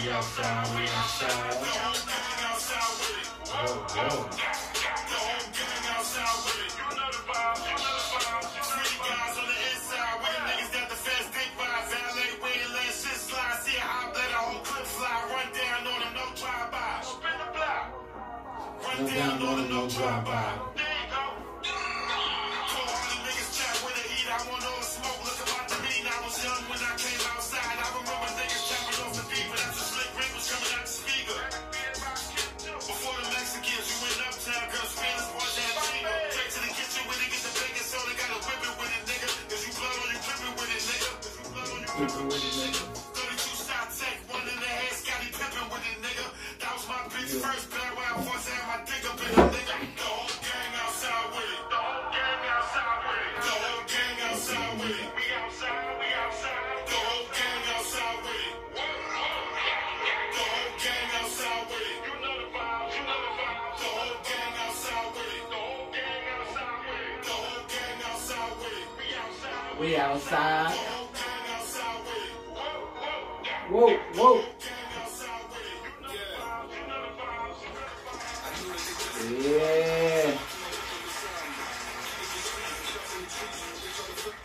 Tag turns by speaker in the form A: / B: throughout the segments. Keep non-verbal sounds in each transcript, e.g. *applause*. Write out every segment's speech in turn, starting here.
A: We outside, we outside. Whoa, whoa. Them,
B: it.
A: Whoa, whoa. Yeah.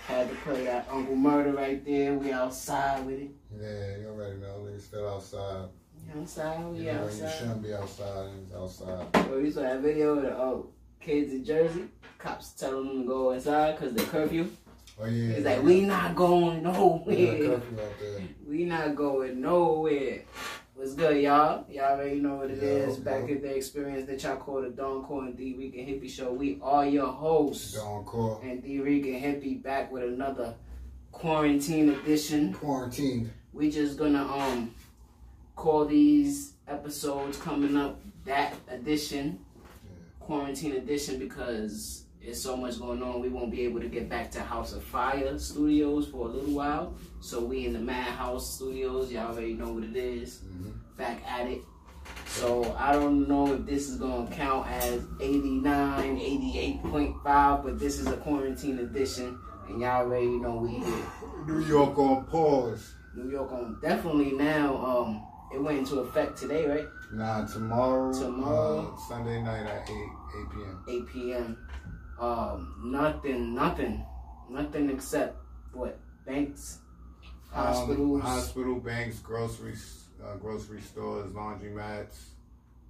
A: Had to play that Uncle Murda right there. We outside with it.
C: Yeah, you already know. Niggas still outside.
A: We outside, we
C: You know, when you shouldn't be outside, niggas outside.
A: Bro, you saw that video of the oh, kids in Jersey? Cops telling them to go inside because the curfew.
C: Oh, yeah.
A: He's like, we not going nowhere. We not going nowhere. What's good, y'all? Y'all already know what it
C: Yeah,
A: is. Back in the experience that y'all call the Don Core and D and Hippie Show. We are your hosts.
C: Don Core.
A: And D and Hippie back with another quarantine edition.
C: Quarantine.
A: We just gonna um call these episodes coming up that edition, quarantine edition, because there's so much going on. We won't be able to get back to House of Fire Studios for a little while. So we in the Madhouse Studios. Y'all already know what it is.
C: Mhm.
A: Back at it. So I don't know if this is gonna count as 89, 88.5, but this is a quarantine edition, and y'all already know we here.
C: New York on pause.
A: New York on definitely now. Um, it went into effect today, right?
C: Nah, tomorrow.
A: Tomorrow.
C: Uh, Sunday night at 8, 8 p.m.
A: 8 p.m. Um, nothing, nothing, nothing except what banks, hospitals.
C: Um, hospital, banks, groceries, uh, grocery stores, laundromats.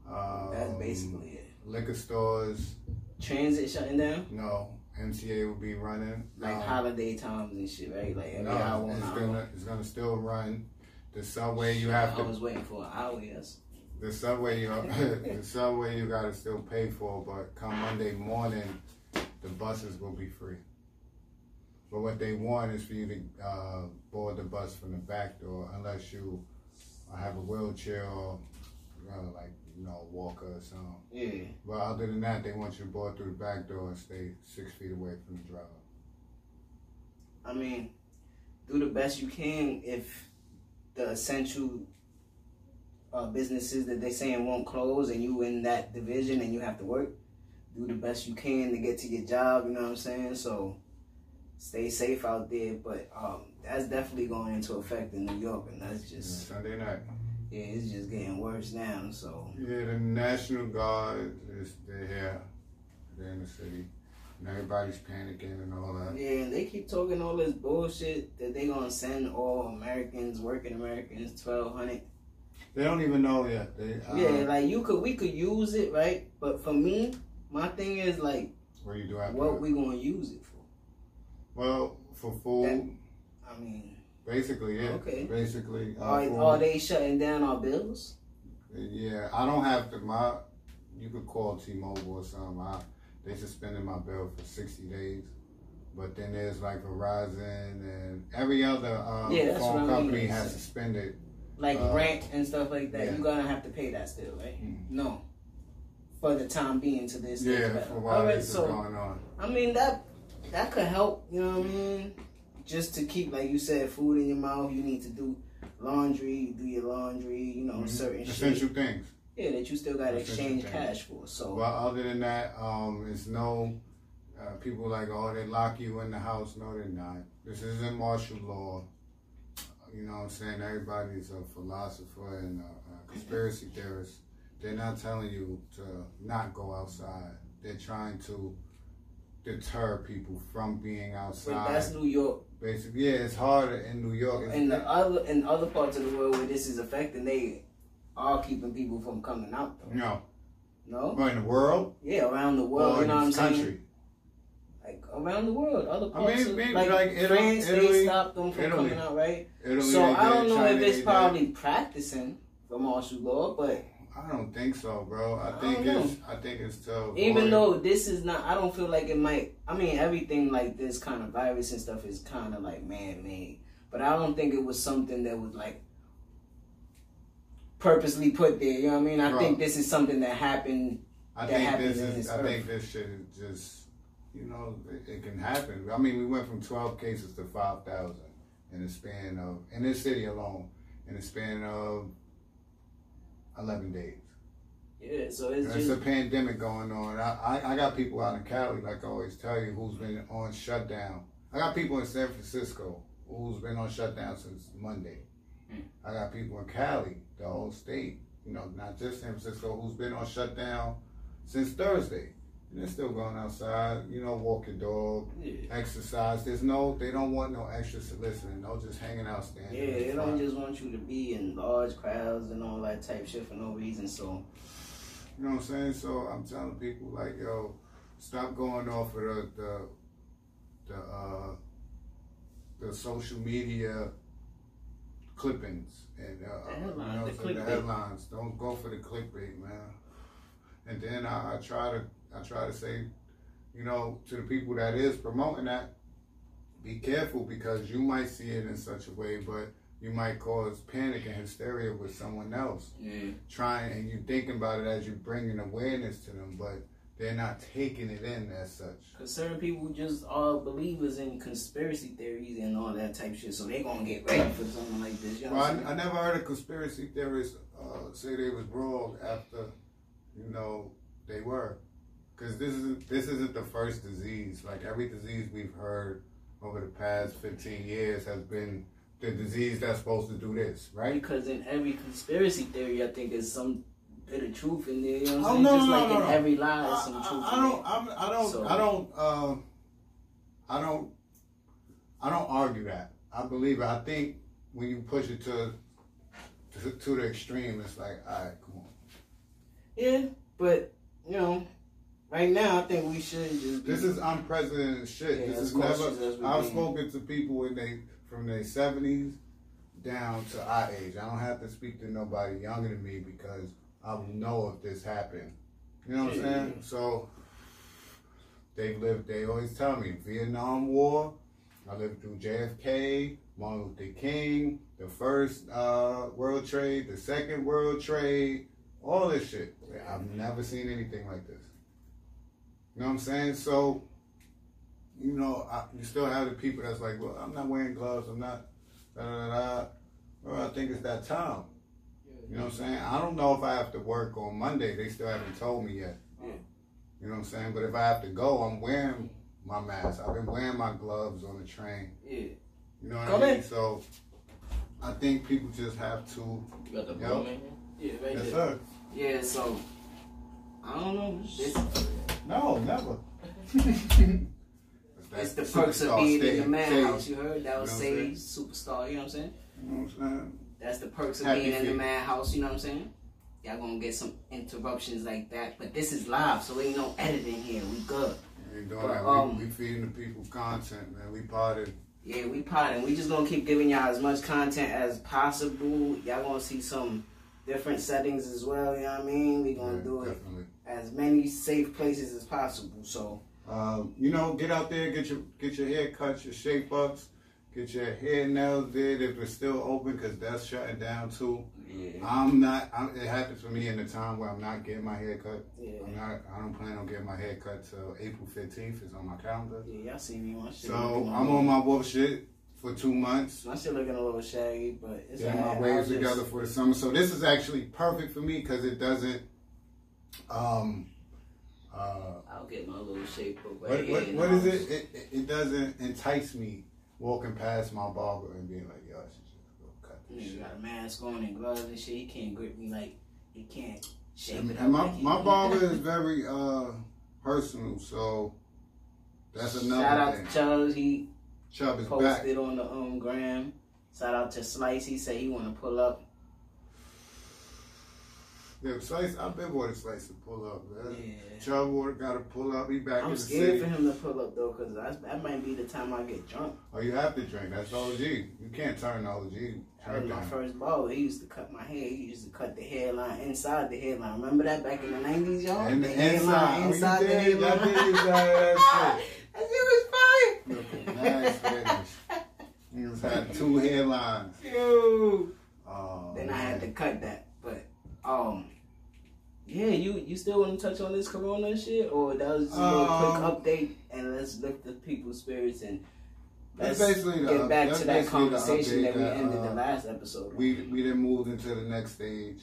C: Um,
A: That's basically it.
C: Liquor stores.
A: Transit shutting down,
C: No. MTA will be running.
A: like
C: Um,
A: holiday times and shit, right? Like every
C: No,
A: hour,
C: it's
A: hour.
C: gonna it's gonna still run. The subway you have
A: I
C: to
A: was waiting for an hour. Yes.
C: the subway you *laughs* the *laughs* subway you gotta still pay for, but come Monday morning, the buses will be free. But what they want is for you to uh, board the bus from the back door, unless you have a wheelchair or uh, like you know a walker or something.
A: Yeah.
C: But other than that, they want you to board through the back door and stay six feet away from the driver.
A: I mean, do the best you can if the essential uh, businesses that they saying won't close and you in that division and you have to work. Do the best you can to get to your job. You know what I'm saying? So stay safe out there. But um, that's definitely going into effect in New York, and that's just
C: Sunday night.
A: yeah, it's just getting worse now. So
C: Yeah, the National Guard is they're here. They're in the city. And everybody's panicking and all that.
A: yeah, and they keep talking all this bullshit that they gonna send all Americans, working Americans, twelve hundred.
C: They don't even know yet. They, uh,
A: Yeah, like you could, we could use it, right? But for me, my thing is like,
C: What you do after
A: what
C: that?
A: we gonna use it for?
C: Well, for food,
A: I mean,
C: basically, yeah.
A: Okay.
C: Basically, uh,
A: are,
C: food.
A: are they shutting down our bills?
C: Yeah, I don't have to. My, you could call T-Mobile or something. I, they suspended my bill for sixty days. But then there's like Verizon and every other um,
A: Yeah,
C: phone
A: what I mean.
C: company has suspended.
A: Like
C: Uh,
A: rent and stuff like that.
C: yeah.
A: You gonna have to pay that still, right?
C: Mhm.
A: No, for the time being to this.
C: Yeah, for while
A: All right,
C: this is
A: so
C: going on.
A: I mean that that could help. You know what I mean? Just to keep, like you said, food in your mouth. You need to do laundry, do your laundry, you know,
C: Mhm.
A: certain
C: essential
A: shit.
C: things.
A: Yeah, that you still gotta
C: Essential
A: exchange
C: things.
A: cash for. So
C: Well, other than that, um, it's no uh, people like, oh, they lock you in the house. No, they're not. This isn't martial law. You know what I'm saying? Everybody's a philosopher and a, a conspiracy theorist. They're not telling you to not go outside. They're trying to deter people from being outside.
A: that's New York.
C: Basically, yeah, it's harder in New York.
A: In the other in other parts of the world where this is affecting, they are keeping people from coming out though.
C: no,
A: No?
C: Around the world
A: Yeah, around the world,
C: or
A: you know what I'm
C: this
A: saying?
C: country.
A: Like around the world, other
C: I
A: parts
C: mean,
A: of
C: maybe
A: like,
C: like Italy-
A: France,
C: Italy-
A: they stopped them from
C: Italy.
A: coming out, right?
C: Italy,
A: so I don't know if it's probably practicing for martial law, but
C: I don't think so, bro. I
A: I
C: think it's I think it's
A: even though this is not, I don't feel like it might. I mean, everything like this kind of virus and stuff is kind of like man made, but I don't think it was something that was like purposely put there. You know what I mean? I
C: Bro.
A: think this is something that happened.
C: I
A: that
C: think
A: happened
C: this is
A: this
C: I
A: earth.
C: think this shit is just you know it, it can happen. I mean, we went from twelve cases to five thousand in the span of in this city alone in the span of eleven days.
A: Yeah, so it's
C: There's a pandemic going on. I, I I got people out in Cali, like I always tell you, who's been on shutdown. I got people in San Francisco who's been on shutdown since Monday.
A: Mm.
C: I got people in Cali, the whole state, you know, not just San Francisco, who's been on shutdown since Thursday. And they're still going outside, you know, walk your dog,
A: yeah.
C: exercise. There's no, they don't want no extra soliciting, no just hanging out, standing.
A: Yeah,
C: the
A: they don't just want you to be in large crowds and all that type shit for no reason. So
C: You know what I'm saying? So I'm telling people like, yo, stop going off of the the the, uh, the social media clippings and uh,
A: The headlines,
C: you know,
A: the clickbait.
C: headlines. Don't go for the clickbait, man. And then I, I try to I try to say, you know, to the people that is promoting that, be careful because you might see it in such a way, but you might cause panic and hysteria with someone else
A: yeah,
C: trying and you thinking about it as you bringing awareness to them, but they're not taking it in as such.
A: cause certain people just are believers in conspiracy theories and all that type shit. So they're gonna get ready for something like this. You know
C: Well, I? I never heard a conspiracy theorist uh, say they was wrong after, you know, they were, because this isn't this isn't the first disease. Like every disease we've heard over the past fifteen years has been the disease that's supposed to do this, right?
A: Because in every conspiracy theory, I think there's some bit of truth in there. You know what
C: Oh,
A: I'm saying?
C: no,
A: Just
C: no,
A: like
C: no,
A: in
C: no.
A: every lie, there's
C: I,
A: some
C: I-
A: truth
C: I
A: in
C: don't. I'm, I don't.
A: So-
C: I don't. Uh, I don't. I don't argue that. I believe it. I think when you push it to to, to the extreme, it's like, all right, come on.
A: Yeah, but you know, right now I think we should just.
C: This is unprecedented shit.
A: Yeah,
C: this is never.
A: cautious as we
C: I've spoken to people when they from their seventies down to our age. I don't have to speak to nobody younger than me because I will know if this happened. You know what I'm saying? So they lived. They always tell me Vietnam War. I lived through JFK, Martin Luther King, the first uh, World Trade, the second World Trade, all this shit. I've never seen anything like this. You know what I'm saying? So, you know, I, you still have the people that's like, well, I'm not wearing gloves. I'm not, da da da. da. Well, I think it's that time. You know what I'm saying? I don't know if I have to work on Monday. They still haven't told me yet.
A: Yeah.
C: You know what I'm saying? But if I have to go, I'm wearing my mask. I've been wearing my gloves on the train.
A: Yeah,
C: You know what
A: Go
C: I mean?
A: ahead.
C: So, I think people just have to.
A: you got the
C: Yep.
A: broom in. Yeah, right
C: Yes,
A: there.
C: sir.
A: Yeah, so I don't know. This,
C: No, never.
A: it's the perks of being in the madhouse. You heard that was
C: You know what I'm
A: Sage superstar. You know what I'm saying?
C: You know what I'm saying?
A: That's the perks of
C: Happy
A: being in the madhouse. You know what I'm saying? Y'all gonna get some interruptions like that, but this is live, so ain't no editing here. We good.
C: We ain't doing
A: But,
C: that.
A: um,
C: we, we feeding the people content, man. We part of
A: Yeah, we potting. We just gonna keep giving y'all as much content as possible. Y'all gonna see some different settings as well. You know what I mean? We gonna
C: yeah,
A: do it
C: definitely.
A: As many safe places as possible. So
C: Um, you know, get out there, get your get your hair cut, your shape ups, get your hair nails did if it's still open, because that's shutting down too.
A: yeah,
C: I'm not. I'm, it happens for me in the time where I'm not getting my hair cut.
A: yeah,
C: I'm not. I don't plan on getting my hair cut till April 15th. It's on my calendar.
A: yeah. Y'all see me on shit.
C: So I'm on my wolf shit for two months.
A: My shit looking a little shaggy, but it's
C: Getting my waves together for the summer. So this is actually perfect for me because it doesn't. Um, uh,
A: I'll get my little shape up.
C: what what, what
A: and
C: it? It it- it doesn't entice me walking past my barber and being like, yo, I should just go cut this
A: Nigga
C: shit.
A: got a mask on and gloves and shit. He can't grip me like he can't shape
C: And,
A: it
C: and my my barber is *laughs* very uh personal, so that's another
A: Shout out
C: thing.
A: to Chubbs. He
C: Chubb is back.
A: posted on the um gram. Shout out to Slice. He said he want to pull up.
C: Yeah, Slice, I've been wanting Slice to pull up, man.
A: Yeah.
C: Chubb water got to pull up. He back in
A: I'm
C: the
A: scared
C: city.
A: for him to pull up though, cause that's, that might be the time I get drunk.
C: Oh, you have to drink. That's OG. You can't turn OG.
A: That was my first ball. He used to cut my hair. He used to cut the hairline inside the hairline. Remember that back in the nineties, y'all?
C: And
A: the
C: the inside. Oh, you
A: inside the
C: did? Y'all
A: hairline.
C: did that *laughs*
A: that shit was fire.
C: Looking nice finish. He was had two hairlines.
A: Yo.
C: Oh,
A: Then I had to cut that. Um, yeah, you you still want to touch on this Corona shit, or that was just a
C: Um,
A: quick update, and let's lift the people's spirits and let's
C: basically
A: get
C: up-
A: back to that conversation that we
C: that,
A: ended the
C: uh,
A: last episode. on.
C: We we didn't move into the next stage.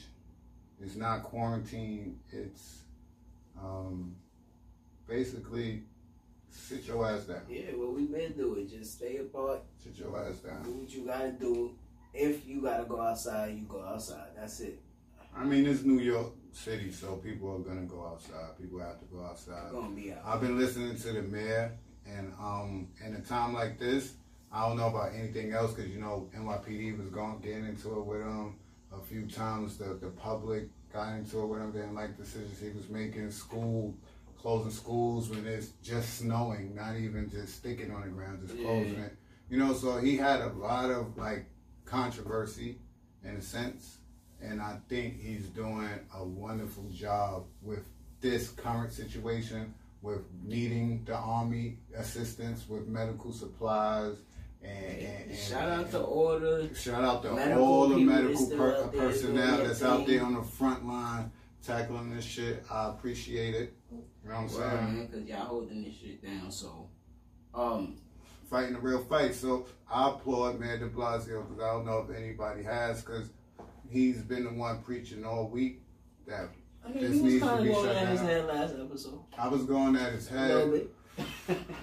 C: It's not quarantine. It's um basically sit your ass down.
A: yeah, what we been doing, just stay apart,
C: Sit your ass down.
A: do what you gotta do. If you gotta go outside, you go outside. That's it.
C: I mean, it's New York City, so people are gonna go outside. People have to go outside.
A: You're gonna be out.
C: I've been listening to the mayor, and um, in a time like this, I don't know about anything else because you know NYPD was going getting into it with him a few times. The the public got into it with him. They didn't like decisions he was making. School closing schools when it's just snowing, not even just sticking on the ground, just
A: Yeah.
C: closing it. You know, so he had a lot of like controversy in a sense, and I think he's doing a wonderful job with this current situation with needing the army assistance with medical supplies and, and, and
A: Shout out to order.
C: shout out to all the medical per-
A: out
C: personnel that's out there on the front line tackling this shit. I appreciate it. You know what I'm saying?
A: cause y'all holding this shit down. So, um,
C: Fighting a real fight. So I applaud Mayor de Blasio because I don't know if anybody has because he's been the one preaching all week that
A: I mean,
C: This
A: he was
C: needs to be
A: going
C: shut
A: at his
C: down.
A: head last episode.
C: I was going at his head.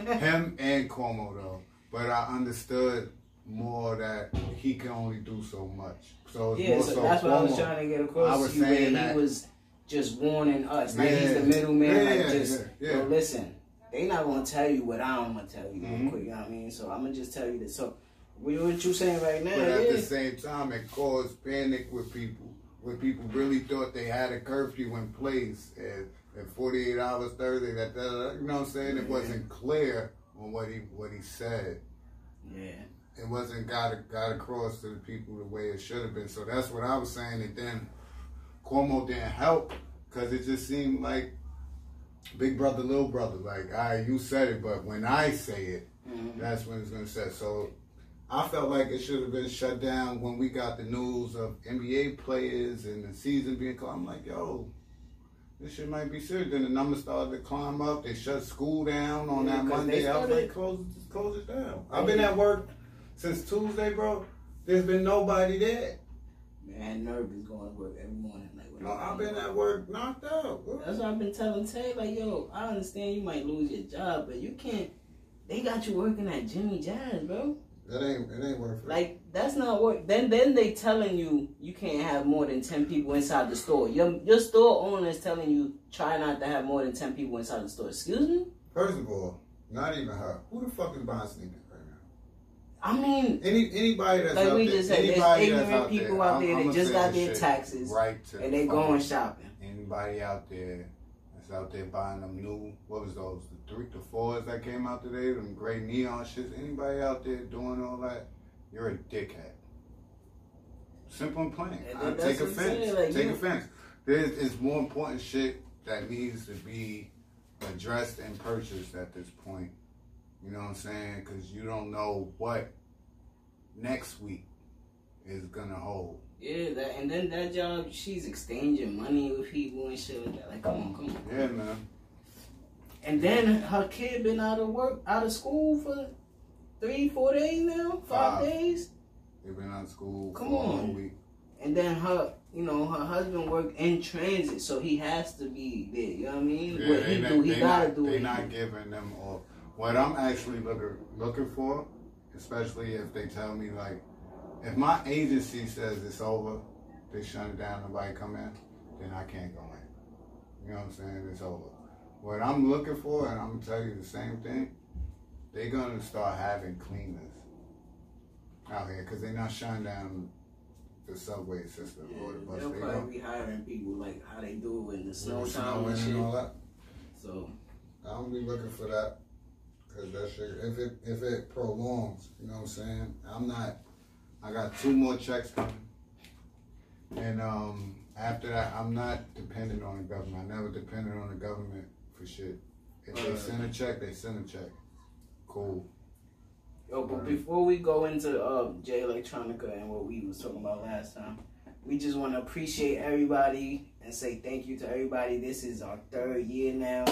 C: him and Cuomo though, but I understood more that he can only do so much. So it's
A: Yeah,
C: more
A: so,
C: so,
A: that's what I was trying to get across
C: I was
A: to you.
C: saying that-
A: he was just warning us, like he's the middleman.
C: Yeah,
A: like just,
C: yeah, yeah.
A: listen, they not gonna tell you what I'm gonna tell you real
C: Mhm.
A: quick. You know what I mean? So I'm gonna just tell you this. So what you saying right now?
C: But at
A: yeah.
C: the same time, it caused panic with people. When people really thought they had a curfew in place and, and 48 hours Thursday, that, that, you know what I'm saying? It wasn't clear on what he what he said.
A: yeah.
C: It wasn't got got across to the people the way it should have been. So that's what I was saying. And then Cuomo didn't help because it just seemed like big brother, little brother. Like, all right, you said it, but when I say it,
A: Mhm.
C: that's when it's gonna set. So I felt like it should have been shut down when we got the news of NBA players and the season being called. I'm like, yo, this shit might be serious. Then the numbers started to climb up. They shut school down on
A: Yeah,
C: that Monday.
A: they
C: I was like, close, just close it down. I've been at work since Tuesday, bro. There's been nobody there.
A: Man, nerve is going to work every morning. Like,
C: No, I've been at work knocked out. bro.
A: That's what I've been telling Tay. Like, yo, I understand you might lose your job, but you can't. They got you working at Jimmy Jazz, bro.
C: That ain't it ain't worth it.
A: Like that's not work. Then then they telling you you can't have more than ten people inside the store. Your your store owner is telling you try not to have more than ten people inside the store. Excuse me.
C: First of all, not even her. Who the fuck is buying sneakers right now?
A: I mean,
C: Any anybody that's
A: like
C: out
A: we
C: there,
A: just said, there's ignorant
C: out
A: people
C: there,
A: out there that just got their taxes
C: right to
A: and they going shopping.
C: Anybody out there that's out there buying them new, what was those, three, the fours that came out today, them gray neon shits. Anybody out there doing all that, you're a dickhead. Simple and plain.
A: And
C: I take offense.
A: like,
C: take
A: you-
C: offense. There's is more important shit that needs to be addressed and purchased at this point. You know what I'm saying? Because you don't know what next week is gonna hold.
A: Yeah, that and then that job, she's exchanging money with people and shit like that. Like, come on, come on.
C: Yeah, man.
A: And then her kid been out of work, out of school for three, four days now, five
D: Five.
A: days.
D: They've been out of school
A: Come
D: for a
A: on.
D: week.
A: And then her, you know, her husband work in transit, so he has to be there. You know what I mean?
D: Yeah,
A: what he
D: not,
A: do, he gotta
D: not,
A: do
D: They
A: it.
D: not giving them off. What I'm actually looking looking for, especially if they tell me like, if my agency says it's over, they shut it down, nobody come in, then I can't go in. You know what I'm saying? It's over. What I'm looking for, and I'm gonna tell you the same thing, they're gonna start having cleaners out here because they're not shutting down the subway system or the bus.
A: They'll
D: They
A: probably be hiring people like how they do in the snow
C: With the
A: time
C: snow
A: and
C: and
A: shit.
C: all that.
A: So
C: I don't be looking for that. Cause that shit, if it if it prolongs, you know what I'm saying? I'm not.
D: I got two more checks coming. And um, after that, I'm not dependent on the government. I never depended on the government for shit. If they send a check, they send a check. Cool.
A: Yo, but
D: Right.
A: before we go into uh, Jay Electronica and what we was talking about last time, we just want to appreciate everybody and say thank you to everybody. This is our third year now.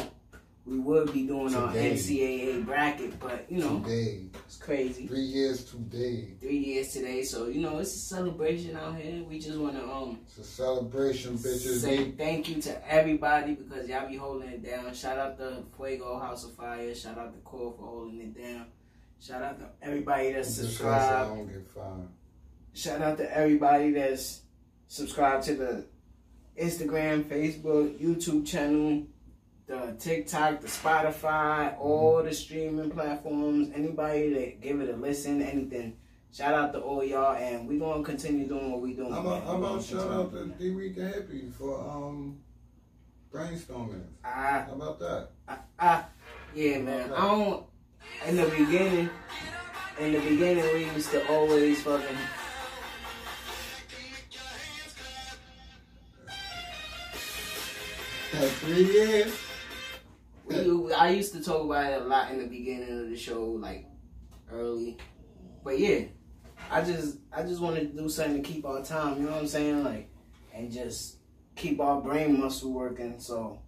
A: We would be doing our NCAA bracket, but you know
C: Today,
A: it's crazy.
C: three years today.
A: Three years today, so you know it's a celebration out here. We just want to um
C: It's a celebration, bitches.
A: say thank you to everybody because y'all be holding it down. Shout out to Fuego House of Fire. Shout out to Core for holding it down. Shout out to everybody that's subscribed.
C: I don't get fined.
A: Shout out to everybody that's subscribed to the Instagram, Facebook, YouTube channel, the TikTok, the Spotify, all the streaming platforms. Anybody that give it a listen, anything. Shout out to all y'all, and we gonna continue doing what we doing.
C: How
A: man.
C: about, how about
A: gonna
C: shout out to D Week Hippie for um brainstorming?
A: Ah,
C: How about that?
A: ah, ah, yeah, man. I don't. In the beginning, in the beginning, we used to always fucking.
C: Had three years.
A: We, I used to talk about it a lot in the beginning of the show, like early. But yeah, I just I just wanted to do something to keep our time. You know what I'm saying? Like, and just keep our brain muscle working. So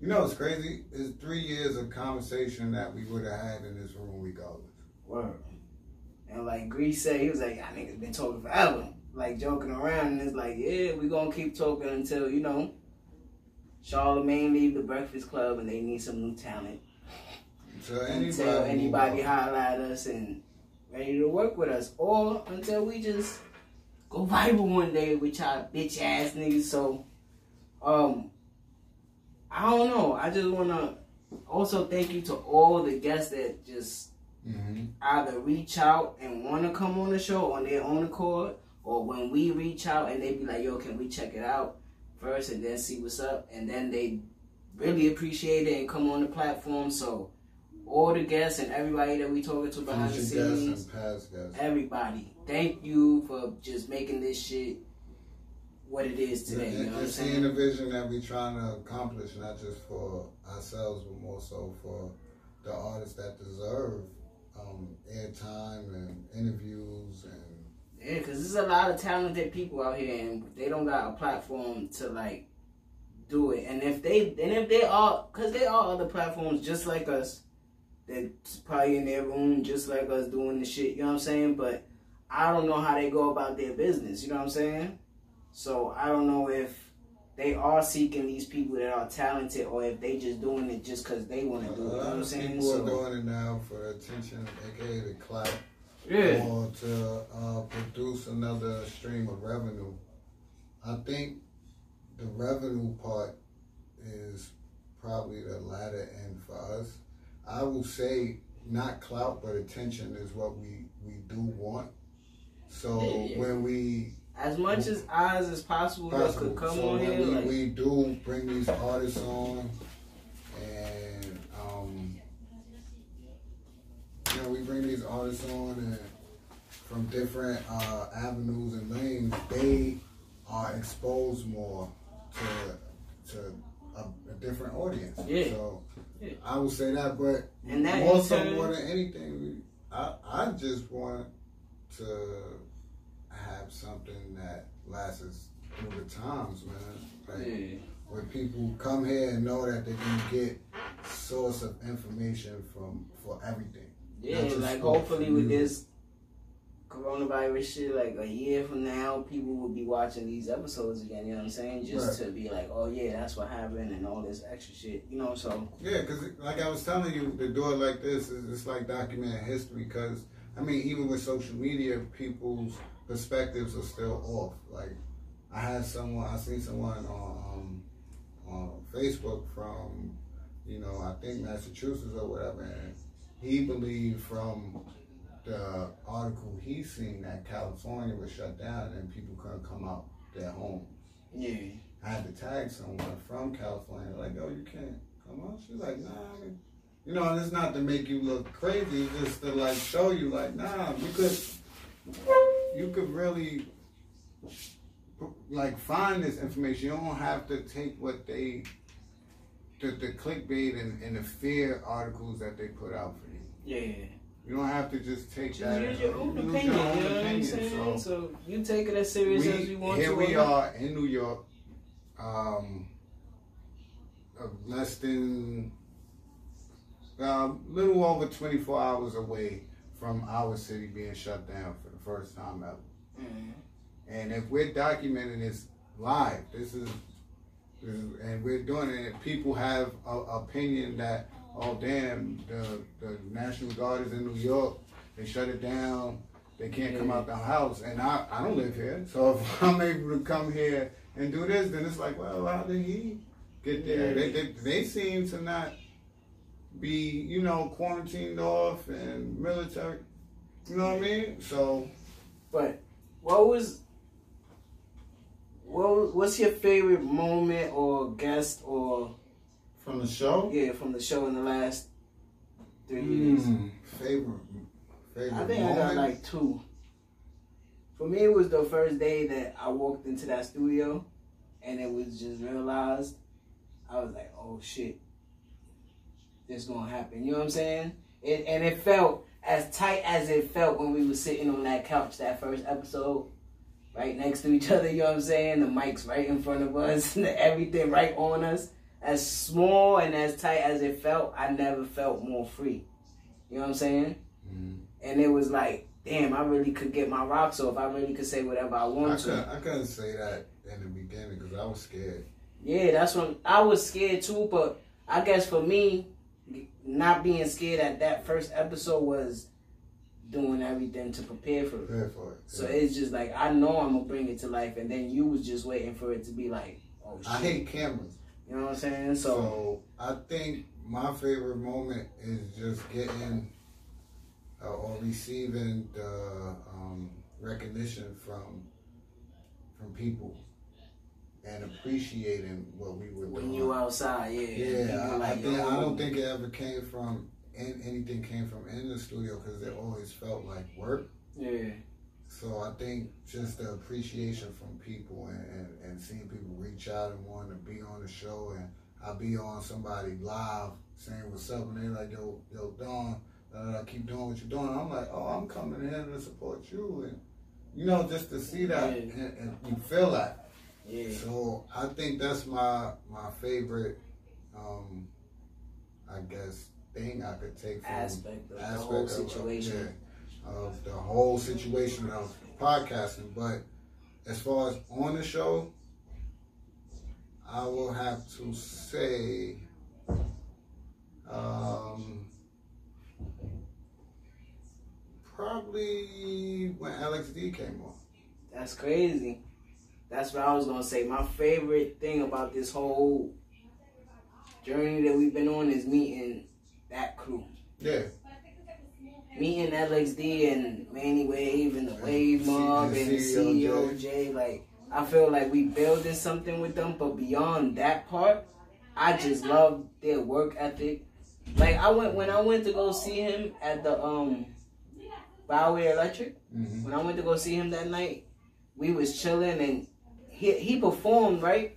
C: You know what's crazy? It's three years of conversation that we would have had in this room regardless.
A: word. And like Grease said, he was like, "Y'all niggas been talking forever." Like joking around, and it's like, yeah, we gonna keep talking until you know. Charlemagne leave the Breakfast Club, and they need some new talent.
C: So
A: until
C: anybody,
A: anybody holler us and ready to work with us, or until we just go viral one day with y'all bitch ass niggas. So, um, I don't know. I just wanna also thank you to all the guests that just
C: hmm
A: either reach out and want to come on the show on their own accord, or when we reach out and they be like, "Yo, can we check it out first and then see what's up?" And then they really appreciate it and come on the platform. So, all the guests and everybody that we talking to behind the
C: Future
A: scenes,
C: and past guests.
A: everybody, thank you for just making this shit what it is today. You know what I'm
C: and seeing
A: saying?
C: the vision that we're trying to accomplish, not just for ourselves, but more so for the artists that deserve um, airtime and interviews and
A: Yeah, because there's a lot of talented people out here, and they don't got a platform to like do it. And if they, and if they are, because they are other platforms just like us, that's probably in their room just like us doing the shit. You know what I'm saying? But I don't know how they go about their business. You know what I'm saying? So I don't know if they are seeking these people that are talented, or if they just doing it just because they want to do it. You know what I'm saying?
C: people
A: So
C: are doing it now for attention, aka the clout,
A: yeah.
C: or to uh, produce another stream of revenue. I think the revenue part is probably the latter end for us. I will say not clout, but attention is what we we do want. So
A: Yeah, yeah.
C: when we
A: As much as eyes as possible, that could come
C: so
A: on
C: when
A: here.
C: we,
A: like,
C: we do bring these artists on, and we bring these artists on and from different uh, avenues and lanes, they are exposed more to to a, a different audience.
A: Yeah.
C: So
A: Yeah.
C: I would say that, but
A: And that
C: more so more than anything, I I just want to have something that lasts through the times, man. Like,
A: yeah.
C: where people come here and know that they can get source of information from for everything.
A: Yeah, like hopefully with this coronavirus shit, like a year from now, people will be watching these episodes again. You know what I'm saying? Just to be like, oh yeah, that's what happened, and all this extra shit. You know, so
C: Yeah, because like I was telling you, to do it like this is it's like documenting history. Because I mean, even with social media, people's perspectives are still off. Like I had someone, I seen someone on um, on Facebook from, you know, I think Massachusetts or whatever, and he believed from the article he seen that California was shut down and people couldn't come out their homes.
A: yeah,
C: I had to tag someone from California, like, oh, you can't come on. She's like, nah. I mean, you know, and it's not to make you look crazy, it's just to like show you, like, nah, you could, you could really, like, find this information. You don't have to take what they, the, the clickbait and, and the fear articles that they put out for you.
A: yeah.
C: You don't have to just take
A: Just
C: that.
A: use your own
C: use
A: opinion.
C: your own
A: you know what I'm
C: opinion.
A: saying?
C: So-
A: So, you take it as serious as you want
C: here
A: to. Here we
C: are in New York, um, uh, less than a little over 24 hours away from our city being shut down for the first time ever.
A: Mhm.
C: And if we're documenting this live, this is and we're doing it, people have a opinion that, oh damn, the, the National Guard is in New York, they shut it down, they can't come out the house, and I, I don't live here, so if *laughs* I'm able to come here and do this, then it's like, well, how did he get there? They, they, they seem to not be, you know, quarantined off and military, you know what I mean? So,
A: But what was what what's your favorite moment or guest or
C: from the show,
A: yeah from the show in the last three years?
C: Mm, favorite, favorite
A: I think I got like two. For me, it was the first day that I walked into that studio, and it was just realized. I was like, "Oh shit, this gonna happen." You know what I'm saying? It, and it felt as tight as it felt when we were sitting on that couch that first episode, right next to each other. You know what I'm saying? The mics right in front of us, and *laughs* everything right on us. As small and as tight as it felt, I never felt more free. You know what I'm saying?
C: Mm.
A: and it was like, damn, I really could get my rocks off. I really could say whatever I
C: I
A: want
C: couldn't,
A: to.
C: I couldn't say that in the beginning because I was scared.
A: Yeah, that's when I was scared too. But I guess for me, not being scared at that first episode was doing everything to prepare for it.
C: Prepare for it.
A: So
C: yeah.
A: it's just like I know I'm gonna bring it to life, and then you was just waiting for it to be like, oh shit.
C: I hate cameras.
A: You know what I'm saying?
C: So,
A: So,
C: I think my favorite moment is just getting uh, or receiving the um, recognition from from people and appreciating what we were
A: when
C: doing.
A: you outside, yeah,
C: Yeah, I, I think I don't think it ever came from in, anything came from in the studio because it always felt like work.
A: yeah,
C: So I think just the appreciation from people and, and, and seeing people reach out and want to be on the show and I'll be on somebody live saying what's up and they're like, yo, yo, Don, uh, keep doing what you're doing. I'm like, oh, I'm coming in to support you and you know, just to see that
A: Yeah.
C: and, and you feel that.
A: yeah.
C: So I think that's my my favorite, um, I guess, thing I could take from
A: Aspect of the whole
C: of-
A: situation.
C: yeah, of the whole situation of podcasting. But as far as on the show, I will have to say, um, probably when Alex D came on.
A: That's crazy. That's what I was gonna say. My favorite thing about this whole journey that we've been on is meeting that crew.
C: Yeah,
A: Me and LXD and Manny Wave and the Wave Mob
C: and
A: CEOJ. Like I feel like we building something with them, but beyond that part, I just love their work ethic. Like I went when I went to go see him at the um Bowery Electric.
C: hmm
A: When I went to go see him that night, we was chilling and he he performed right,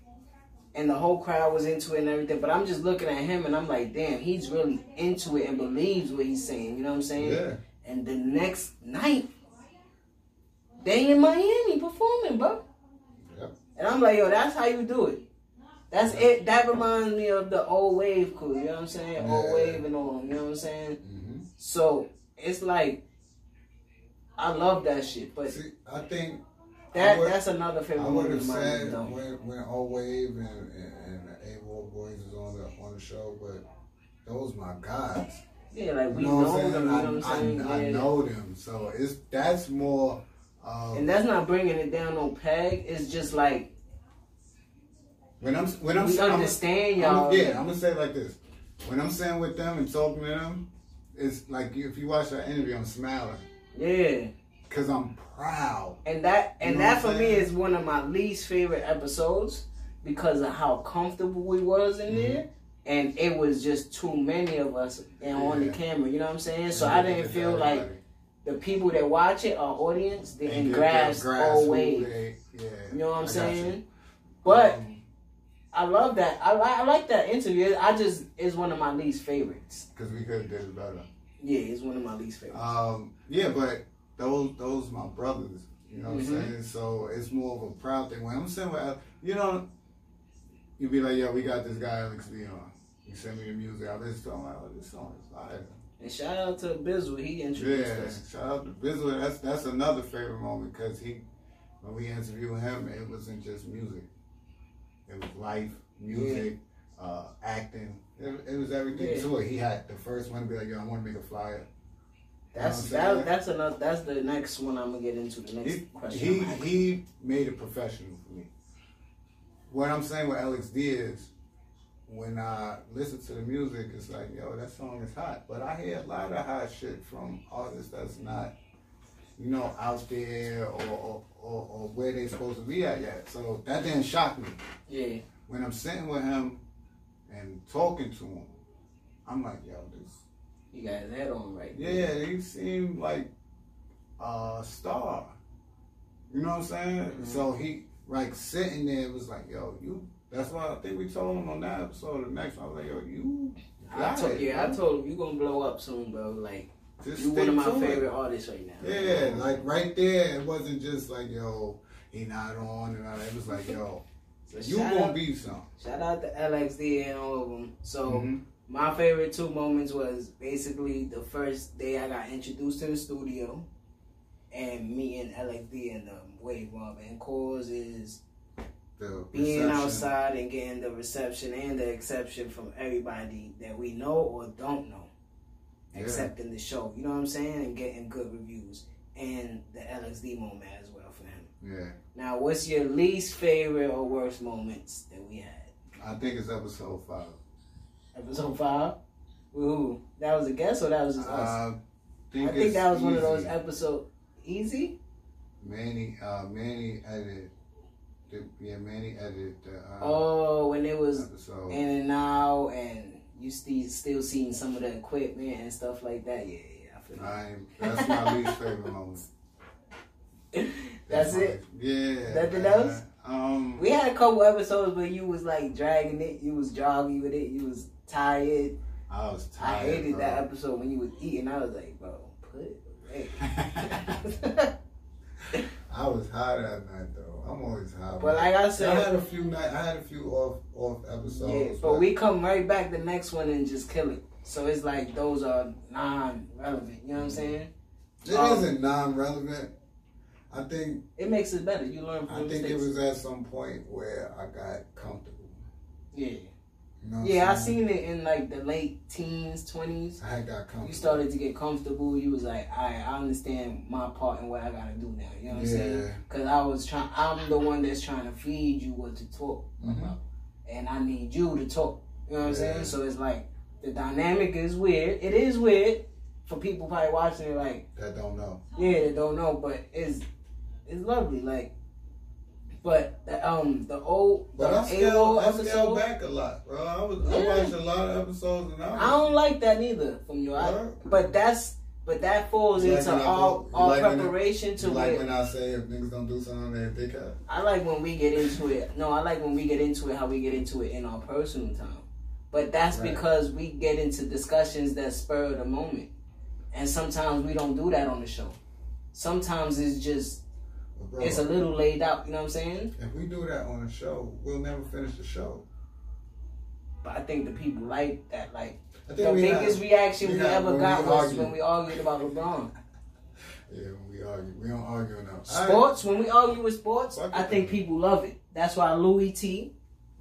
A: and the whole crowd was into it and everything. But I'm just looking at him and I'm like, damn, he's really into it and believes what he's saying. You know what I'm saying?
C: yeah.
A: And the next night, they in Miami performing, bro.
C: Yep.
A: And I'm like, yo, that's how you do it. That's it. That reminds me of the old wave crew. You know what I'm saying? Old wave and all. You know what I'm saying?
C: Mm-hmm.
A: So it's like I love that shit, but
C: See, I think
A: that
C: would-
A: that's another favorite
C: I would have
A: mine.
C: said when when O Wave and and, and the A War Boys is on the on the show, but those my guys.
A: Yeah, like we
C: You know
A: know them. You know what I'm
C: I,
A: saying?
C: I, I
A: Yeah.
C: know them, so it's that's more. Um,
A: And that's not bringing it down on peg. It's just like
C: when I'm when I'm
A: we
C: I'm-
A: understand
C: I'm-
A: y'all.
C: yeah, I'm gonna say it like this: when I'm sitting with them and talking to them, it's like if you watch that interview, I'm smiling
A: yeah.
C: Because I'm proud.
A: And that and
C: You know
A: that for me is one of my least favorite episodes because of how comfortable we was in
C: Mm-hmm.
A: there. And it was just too many of us and on the camera, you know what I'm saying? So
C: And
A: I didn't feel
C: to
A: like the people that watch it, our audience, didn't grasp all
C: who Yeah,
A: You know what I'm
C: I
A: saying? But
C: Um,
A: I love that. I, I like that interview. I just it's one of my least favorites.
C: because we could have did it better.
A: Yeah, it's one of my least favorites.
C: Um, yeah, but those those my brothers. You know what
A: Mhm.
C: I'm saying? So it's more of a proud thing. When I'm saying, well, you know, you'd be like, yeah, we got this guy Alex B on. You send me the music. I listened to. it, I'm like, oh, this song is fire.
A: and shout out to Bizzle. He introduced
C: Yeah,
A: us.
C: shout out to Bizzle. That's that's another favorite moment because he, when we interviewed him, it wasn't just music. It was life, music, uh, acting. It, it was everything
A: Yeah.
C: to it. He had the first one to be like, yo, I want to make a flyer.
A: That's
C: You know
A: that, that's another. That's the next one I'm gonna get into. The next
C: He,
A: question.
C: he he made it professional for me. What I'm saying with Alex D is, when I listen to the music, it's like, yo, that song is hot. But I hear a lot of hot shit from artists that's not, you know, out there or or, or, or where they supposed to be at yet. So that didn't shock me.
A: yeah,
C: When I'm sitting with him and talking to him, I'm like, yo, this
A: you got his head on right.
C: yeah, he seemed like a star. You know what I'm saying?
A: Mhm.
C: So he like sitting there was like, yo, you. That's why I think we told him on that episode. The next one, I was like, yo, you.
A: I told,
C: it,
A: yeah, I told him you gonna blow up soon, bro. Like
C: Just
A: you one of my
C: to it.
A: favorite artists right now.
C: Yeah, like right there, it wasn't just like, yo, he not on and all that. It was like, yo,
A: So
C: you gonna
A: out,
C: be something.
A: shout out to LXD and all of them. So
C: Mhm.
A: My favorite two moments was basically the first day I got introduced to the studio and meeting LXD and the um, Wave Mob. And cause is being outside and getting the reception and the exception from everybody that we know or don't know,
C: Yeah.
A: accepting the show. You know what I'm saying? And getting good reviews and the LXD moment as well for him.
C: Yeah,
A: Now, what's your least favorite or worst moments that we had?
C: I think it's episode five.
A: Episode five. Ooh, that was a guess or that was just us?
C: I think,
A: I think that was one of those
C: easy.
A: episode easy.
C: Manny, uh, Manny edited. The, yeah, Manny edited the uh,
A: Oh, when it was
C: episode.
A: in and out, and you still still seeing some of the equipment and stuff like that. Yeah, yeah, I feel that.
C: I, that's my least favorite moment. *laughs*
A: That's
C: my
A: it.
C: Yeah.
A: Nothing else?
C: Um.
A: We had a couple episodes where you was like dragging it, you was jogging with it, you was tired.
C: I was tired.
A: I hated
C: bro.
A: that episode when you was eating. I was like, bro, put it away. *laughs* *laughs*
C: I was high that night though. I'm always high.
A: but like I said, I
C: had a few night. I had a few off off episodes.
A: Yeah, but we come right back the next one and just kill it. So it's like those are non-relevant. You know what I'm saying?
C: It
A: um,
C: not non-relevant. I think
A: It makes it better. You learn from it.
C: I think it was at some point where I got comfortable.
A: yeah,
C: You know
A: yeah. I seen it in like the late teens, twenties.
C: I had got comfortable.
A: You started to get comfortable. You was like, all right, I understand my part and what I gotta do now. You know what I'm saying? Because I was trying. I'm the one that's trying to feed you what to talk
C: Mhm.
A: about, and I need you to talk. You know what I'm saying? So it's like the dynamic is weird. It is weird for people probably watching it. Like,
C: That don't know.
A: yeah, they don't know, but it's it's lovely. Like, but the, um the old the
C: But I scaled, I scaled back a lot, bro. I was I watched a lot of episodes and I was
A: I don't like that neither from you. I, but that's but that falls
C: You like
A: into
C: when I
A: all all
C: like when
A: preparation to
C: You like when I say if niggas don't do something, they dickhead.
A: I like when we get into it. No, I like when we get into it how we get into it in our personal time. But that's
C: Right.
A: because we get into discussions that spur the moment. And sometimes we don't do that on the show. Sometimes it's just
C: bro,
A: it's a little laid out, you know what I'm saying?
C: If we do that on a show, we'll never finish the show.
A: But I think the people like that. Like
E: I
A: the biggest reaction we,
E: we
A: ever got
E: we
A: was when we argued about LeBron. *laughs*
E: Yeah, when we argue, we don't argue enough.
A: Sports, when we argue with sports,
C: Fuck
A: I think people love it. That's why Louis T,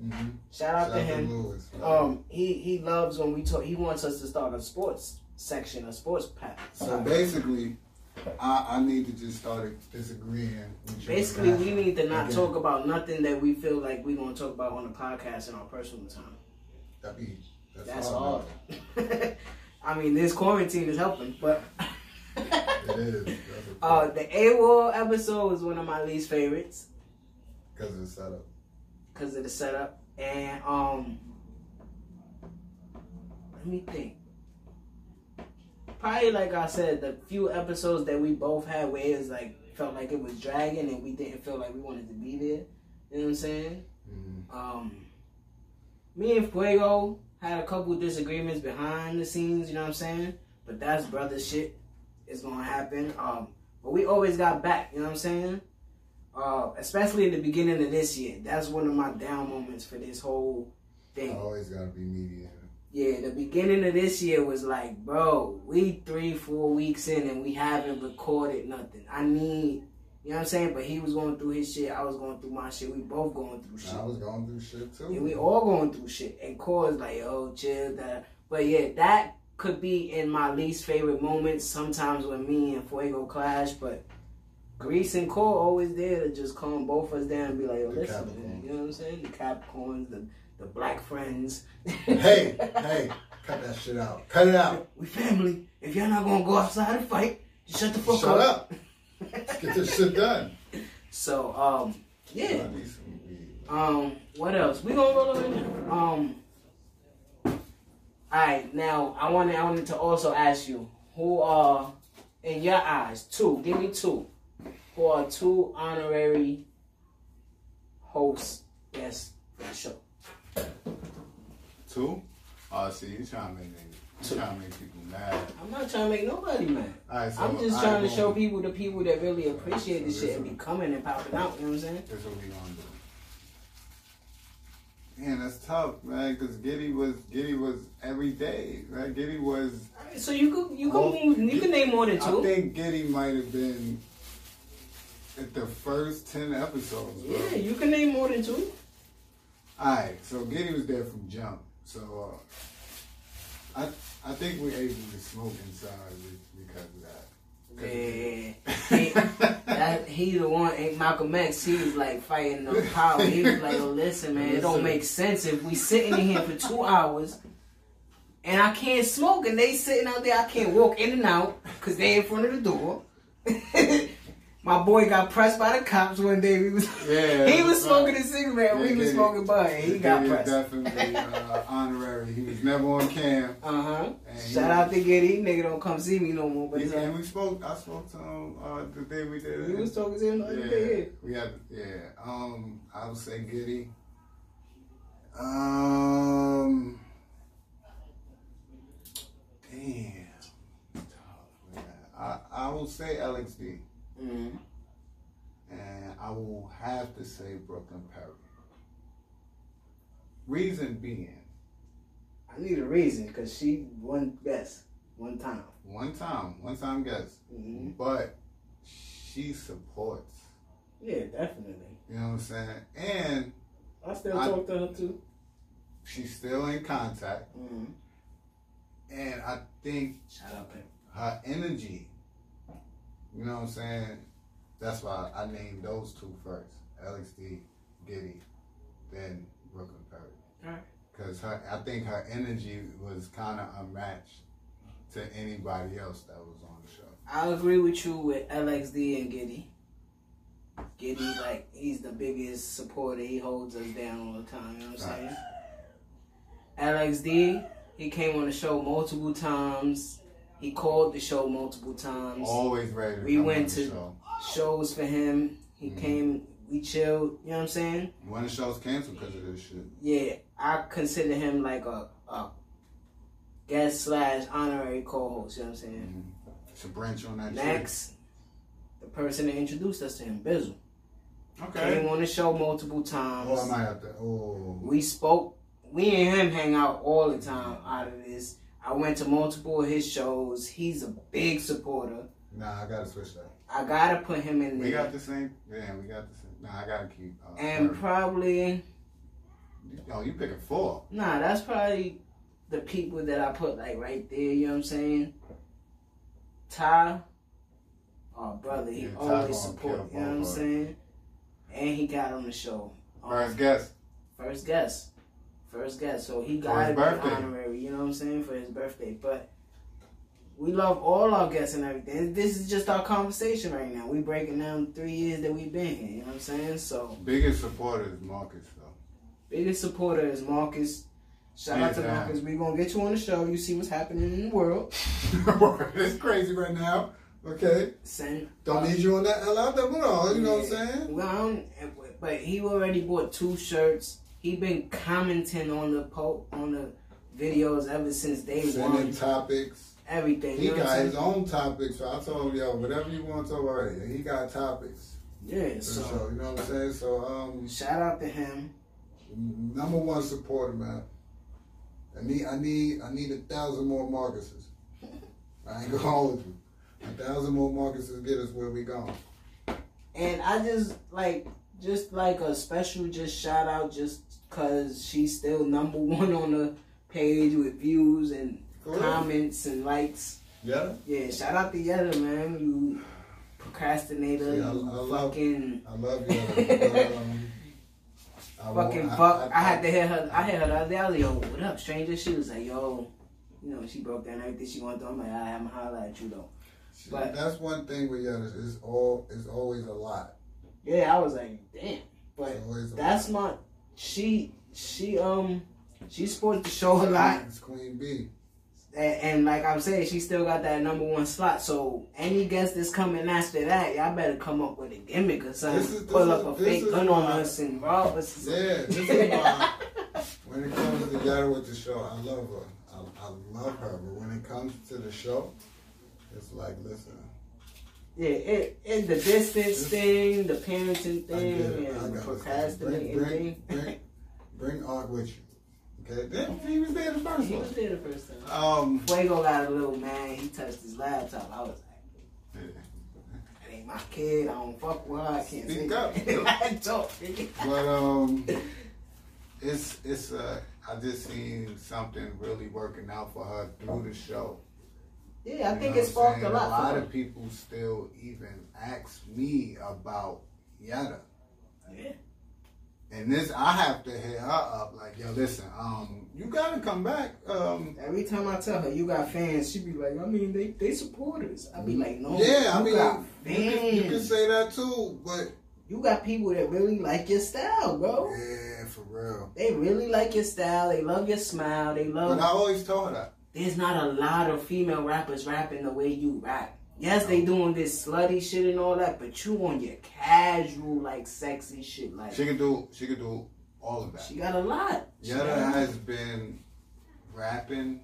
E: Mm-hmm.
A: shout out to him.
E: Lewis.
A: Um, he he loves when we talk. He wants us to start a sports section, a sports pack.
E: So basically, I, I need to just start disagreeing.
A: Basically, we need to not
E: Again.
A: talk about nothing that we feel like we're gonna talk about on the podcast in our personal time.
E: That be, that's,
A: That's
E: hard.
A: all. *laughs* I mean, this quarantine is helping, but
E: It is. *laughs*
A: Uh, the AWOL episode was one of my least favorites
E: because of the setup.
A: because of the setup. And um, let me think. Probably like I said, the few episodes that we both had where it's like felt like it was dragging and we didn't feel like we wanted to be there. You know what I'm saying?
E: Mm-hmm.
A: Um, me and Fuego had a couple disagreements behind the scenes. You know what I'm saying? But that's brother shit. It's gonna happen. Um, but we always got back. You know what I'm saying? Uh, especially in the beginning of this year. That's one of my down moments for this whole thing.
E: Always gotta be mediator.
A: Yeah, the beginning of this year was like, bro, we three, four weeks in and we haven't recorded nothing. I need, you know what I'm saying? But he was going through his shit, I was going through my shit. We both going through shit.
E: I was going through shit too.
A: Yeah, we all going through shit. And Core's like, yo, chill. That. But yeah, that could be in my least favorite moments. Sometimes when me and Fuego clash, but Grease and Core always there to just calm both of us down and be like, listen, man. You know what I'm saying? The Capricorns, the the black friends.
E: hey, *laughs* hey, cut that shit out. Cut it out.
A: We family. If y'all not gonna go outside and fight, just shut the fuck
E: Shut
A: up.
E: Shut up. Let's get this shit done.
A: So, um, yeah.
E: I need some weed.
A: Um, what else? We gonna roll over. Um. Alright, now I wanted I wanted to also ask you who are in your eyes two. Give me two. Who are two honorary hosts? Yes, for the show.
C: Two? Oh, see, you trying to make you trying to make people mad.
A: I'm not trying to make nobody mad.
C: All right, so
A: I'm just
C: all
A: trying to show
C: well,
A: people the people that really appreciate
C: So
A: this shit and be coming and popping out. You know what I'm saying?
C: That's what we gonna do. Man, that's tough, man. Because Giddy was Giddy was every day, right? Giddy was.
A: Alright, so you could you could name you can name more than two.
C: I think Giddy might have been at the first ten episodes. Bro.
A: Yeah, you can name more than two.
C: All right, so Giddy was there from jump. So uh, I I think we're able to smoke inside because of that.
A: Yeah, he, that, he the one. Ain't Malcolm X. He was like fighting the *laughs* power. He was like, "Yo, listen, man, it don't make sense if we sitting in here for two hours." And I can't smoke, and they sitting out there. I can't walk in and out because they in front of the door. *laughs* My boy got pressed by the cops one day. We was
C: Yeah, *laughs*
A: he was smoking
C: right.
A: a cigarette.
C: Yeah,
A: we was smoking bud. and He got pressed.
C: definitely uh, honorary. He was never on cam.
A: Uh huh. Shout out to Giddy. Nigga don't come see me no more. But it's
C: and we spoke. I spoke to him uh, the day we did it.
A: you was talking to him the other
C: yeah,
A: day.
C: we had. Yeah, um, I would say Giddy. Um, damn. I I will say LXD,
A: Mm-hmm.
C: and I will have to say Brooklyn Perry. Reason being,
A: I need a reason because she won best one time.
C: one time, one time guest,
A: Mm-hmm.
C: but she supports.
A: Yeah, definitely.
C: You know what I'm saying? And
A: I still
C: I-
A: talk to her too.
C: she's still in contact.
A: Mm-hmm.
C: And I think
A: Shout out to
C: her energy, you know what I'm saying? That's why I named those two first. LXD, Giddy, then Brooklyn Perry.
A: Alright.
C: Because her, I think her energy was kind of unmatched to anybody else that was on the show.
A: I agree with you with LXD and Giddy. Giddy, like, he's the biggest supporter. He holds us down all the time. You know what I'm saying? LXD, he came on the show multiple times. He called the show multiple times.
C: Always ready
A: We went to-
C: show.
A: Shows for him. He
C: Mhm.
A: came. We chilled. You know what I'm saying?
C: When the show's canceled because of this shit.
A: Yeah, I consider him like a, a guest slash honorary co-host. You know what I'm saying?
C: To branch on that
A: Next, the person that introduced us to him, Bizzle.
C: Okay.
A: came on the show multiple times.
E: Oh, I might have to. Oh,
A: We spoke we and him hang out all the time out of this. I went to multiple of his shows. He's a big supporter.
C: Nah, I gotta switch that.
A: I gotta put him in there.
C: We got the same. Yeah, we got the same. Nah, I gotta keep. Uh,
A: and probably
C: oh, you picking four?
A: nah, that's probably the people that I put like right there. You know what I'm saying? Ty, oh brother, he
C: Yeah,
A: always support. You know what I'm saying? And he got on the show. Um,
C: First guess.
A: First guest. First guest. So he got to be honorary, you know what I'm saying, for his birthday. But we love all our guests and everything. This is just our conversation right now. We breaking down three years that we've been here, you know what I'm saying? So
C: Biggest supporter is Marcus though.
A: biggest supporter is Marcus. Shout out to. Marcus. we gonna get you on the show. You see what's happening in the world. *laughs*
C: it's crazy right now. Okay.
A: Send
C: Don't need you on that LLW, you know what I'm saying?
A: Well, I don't, but he already bought two shirts. He been commenting on the po- on the videos ever since day
C: Sending
A: one.
C: topics.
A: Everything.
C: He
A: you know
C: got his own topics, so I told him, yo, whatever you want to talk about, he got topics.
A: Yeah,
C: For
A: so
C: you know what I'm saying? So, um,
A: shout out to him.
C: number one supporter, man. I need, I need, I need a thousand more Marcuses. I ain't gonna hold you. A thousand more Marcuses get us where we going.
A: And I just like just like a special just shout out just cause she's still number *laughs* one on the page with views and
C: real?
A: comments and likes.
C: Yeah.
A: Yeah, shout out to Yetta, man. You procrastinator,
C: See, I-
A: you
C: I love-
A: fucking
C: I love you. um, *laughs* I
A: fucking fuck. I,
C: I-
A: had to hear her. I had her the other day. I was like, yo, what up, stranger? She was like, yo, you know, she broke down everything she wanted to. I'm like, I am holla at you though.
C: See,
A: But-
C: that's one thing with Yetta. It's all. It's always a lot.
A: Yeah, I was like, damn. But
C: It's always a
A: that's
C: lot.
A: my. She she um she's supposed to show a lot,
C: It's Queen B.
A: and, and like I'm saying, she still got that number one slot. So any guest that's coming after that, y'all better come up with a gimmick or something.
C: This is- this
A: Pull
C: is-
A: up a fake gun on us and rob us.
C: Yeah, this is why when it comes to Yetta with the show, I love her. I, I love her, but when it comes to the show, it's like, listen,
A: Yeah, it, it the distance
C: This-
A: thing, the parenting thing,
C: get it. I
A: and the procrastinating
C: Bring,
A: thing.
C: bring, bring, bring Art with you. Okay, then he was there the first
A: he was there the first time.
C: Um,
A: Fuego got a little man. He touched his laptop. I was like,
C: yeah.
A: that ain't my kid. I don't fuck with her. I can't
C: Speak up. *laughs*
A: I don't.
C: but um, it's it's uh, I just seen something really working out for her through the show.
A: Yeah, I
C: You
A: think
C: know
A: it sparked a lot.
C: A lot of people still even ask me about Yetta.
A: her. Yeah.
C: And this, I have to hit her up like, yo, listen, um, you gotta come back. Um,
A: Every time I tell her you got fans, she be like, I mean, they they supporters. I be like, no,
C: yeah, I mean,
A: got
C: you can, you can say that too, but
A: You got people that really like your style, bro.
C: yeah, for real.
A: They really like your style. They love your smile. They love.
C: But I always told her that.
A: There's not a lot of female rappers rapping the way you rap. Yes, they doing this slutty shit and all that, but you on your casual, like sexy shit. Like
C: She could do, she could do all of that.
A: she got a lot. She got a
C: Yetta has been rapping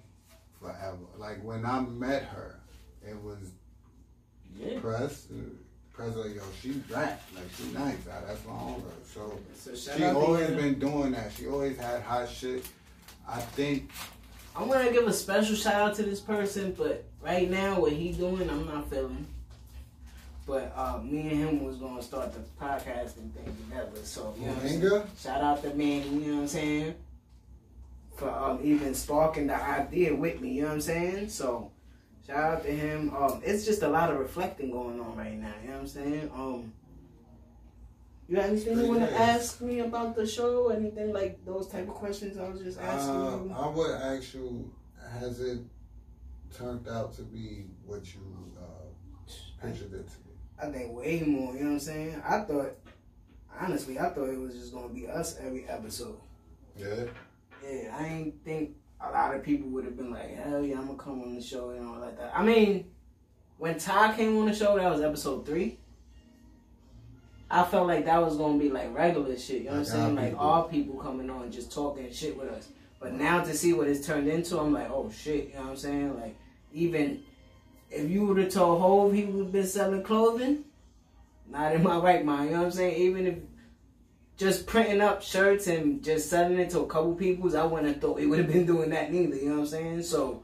C: forever. Like when I met her, it was
A: Yeah.
C: press. uh, Press like, yo, she rap. Like she nice. That's my own her. So
A: So
C: she always been doing that. She always had hot shit. I think
A: I'm gonna give a special shout out to this person, but right now what he doing, I'm not feeling. But uh, me and him was gonna start the podcasting thing together. So you know what I'm saying? Shout out to Manny, you know what I'm saying? For um, even sparking the idea with me, you know what I'm saying? So shout out to him. Um, it's just a lot of reflecting going on right now, you know what I'm saying? Um you got anything you wanna ask me about the show? Anything like those type of questions I was just asking
C: Uh,
A: you?
C: I would ask you, has it turned out to be what you uh, pictured it to be?
A: I think way more, you know what I'm saying? I thought, honestly, I thought it was just gonna be us every episode.
C: Yeah.
A: Yeah, I ain't think a lot of people would have been like, hell yeah, I'm gonna come on the show and all like that. I mean, when Ty came on the show, that was episode three. I felt like that was gonna be like regular shit, you know what I'm saying? Like
C: people.
A: all people coming on just talking shit with us. But now to see what it's turned into, I'm like, oh shit, you know what I'm saying? Like, even if you would have told Hove he would have been selling clothing, not in my right mind, you know what I'm saying? Even if just printing up shirts and just selling it to a couple peoples, I wouldn't have thought we would have been doing that neither. You know what I'm saying? So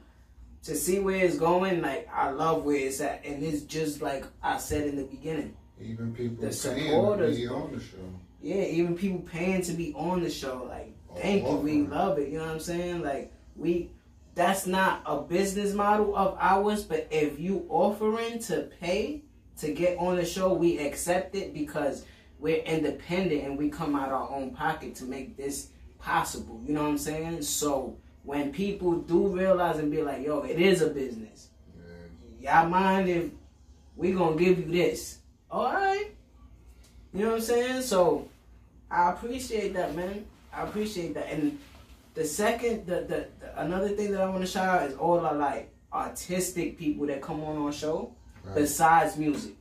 A: to see where it's going, like I love where it's at, and it's just like I said in the beginning.
E: Even people
A: The
E: saying to be on the show.
A: Yeah, even people paying to be on the show, like
E: Oh,
A: thank you, we love it. You know what I'm saying? Like we, that's not a business model of ours, but if you offering to pay to get on the show, we accept it because we're independent and we come out our own pocket to make this possible. You know what I'm saying? So when people do realize and be like, yo, it is a business.
E: Yeah.
A: Y'all mind if we gonna give you this? All right. You know what I'm saying? So I appreciate that, man. I appreciate that. And the second, the, the, the another thing that I want to shout out is all the like artistic people that come on our show
E: Right.
A: besides music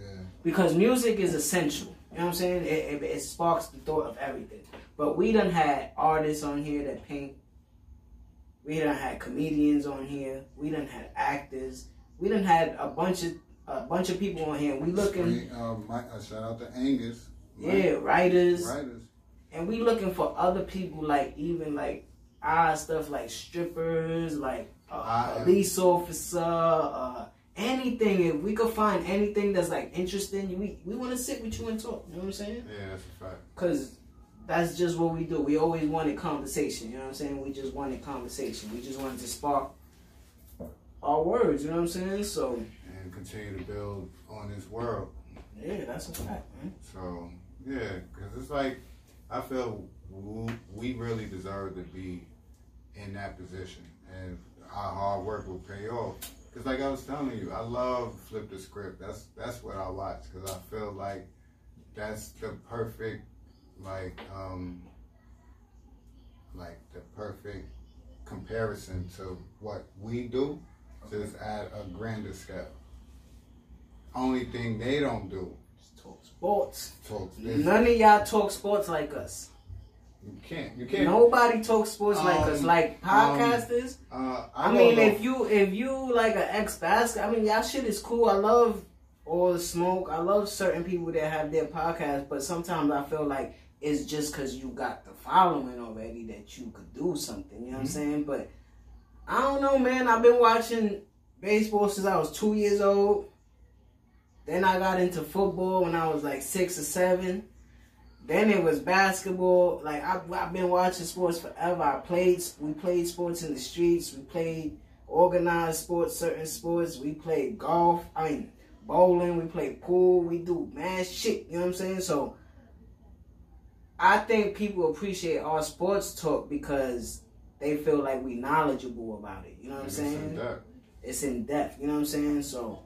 E: Yeah.
A: because music is essential. You know what I'm saying? It, it, it sparks the thought of everything. But we done had artists on here that paint. We done had comedians on here. We done had actors. We done had a bunch of a bunch of people on here. We looking,
E: uh, Mike, uh, shout out to Angus.
A: yeah, writers,
E: Writers.
A: and we looking for other people like even like odd stuff like strippers, like
C: am-
A: police officer, uh, anything. If we could find anything that's like interesting, we we want to sit with you and talk. You know what I'm saying?
C: Yeah, that's a fact.
A: Cause that's just what we do. We always wanted conversation. You know what I'm saying? We just wanted conversation. We just wanted to spark our words. You know what I'm saying? So
C: And continue to build on this world.
A: yeah, that's a fact, man.
C: So yeah, because it's like I feel we really deserve to be in that position, and our hard work will pay off. Because like I was telling you, I love flip the script. That's that's what I watch because I feel like that's the perfect like um like the perfect comparison to what we do, just at a grander scale. Only thing they don't do
A: talk sports.
C: talks this.
A: None of y'all talk sports like us.
C: You can't. You can't.
A: Nobody talks sports like us.
C: Um,
A: Like podcasters.
C: Uh,
A: I,
C: I,
A: mean,
C: know.
A: if you if you like an ex basket, I mean, y'all shit is cool. I love all the smoke. I love certain people that have their podcast, but sometimes I feel like it's just because you got the following already that you could do something. You know what I'm
C: Mhm.
A: saying? But I don't know, man. I've been watching baseball since I was two years old. Then I got into football when I was like six or seven. Then it was basketball. Like I, I've been watching sports forever. I played. We played sports in the streets. We played organized sports, certain sports. We played golf. I mean bowling. We played pool. We do mad shit. You know what I'm saying? So I think people appreciate our sports talk because they feel like we knowledgeable about it. You know what I'm
C: It's in
A: saying?
C: depth.
A: it's in depth. You know what I'm saying? So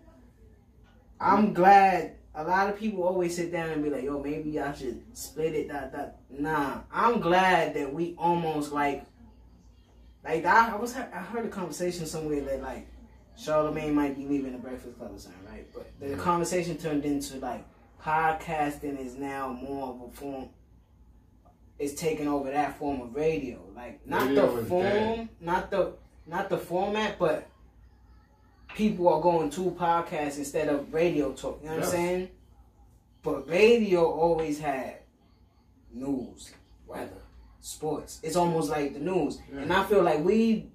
A: I'm glad. A lot of people always sit down and be like, "Yo, maybe I should split it." That that. Nah, I'm glad that we almost like, like I, I was I heard a conversation somewhere that like Charlamagne might be leaving the Breakfast Club or something, right? But the
C: Mhm.
A: conversation turned into like podcasting is now more of a form. Is taking over that form of radio, like not
C: Radio
A: the form,
C: dead.
A: not the not the format, but people are going to podcasts instead of radio talk. You know what I'm saying? But radio always had news, weather, sports. It's almost like the news,
C: Yeah.
A: and I feel like we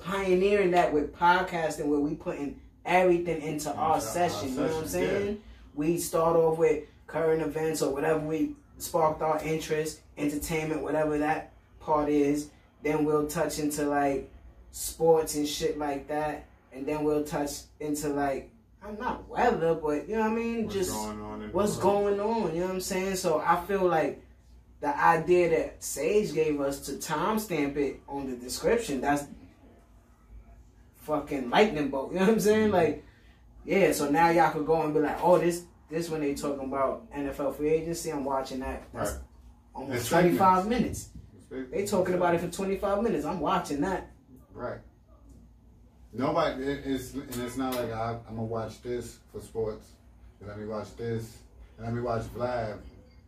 A: pioneering that with podcasting, where we putting everything into our
C: our
A: session. You know what I'm
C: session, yeah.
A: saying? We start off with current events or whatever we sparked our interest, entertainment, whatever that part is. Then we'll touch into like sports and shit like that, and then we'll touch into like I'm not weather, but you know what I mean,
C: What's
A: just
C: going on?
A: What's going on. You know what I'm saying? So I feel like the idea that Sage gave us to timestamp it on the description, that's fucking lightning bolt. You know what I'm saying?
C: Mm-hmm.
A: Like, yeah. So now y'all could go and be like, oh, this this when they talking about NFL free agency. I'm watching that. That's
C: Right.
A: almost
C: It's
A: 25
C: segments.
A: minutes. They talking about it for 25 minutes. I'm watching that.
C: Right. Nobody. It, it's and it's not like I, I'm gonna watch this for sports. and Let me watch this. and Let me watch Vlad.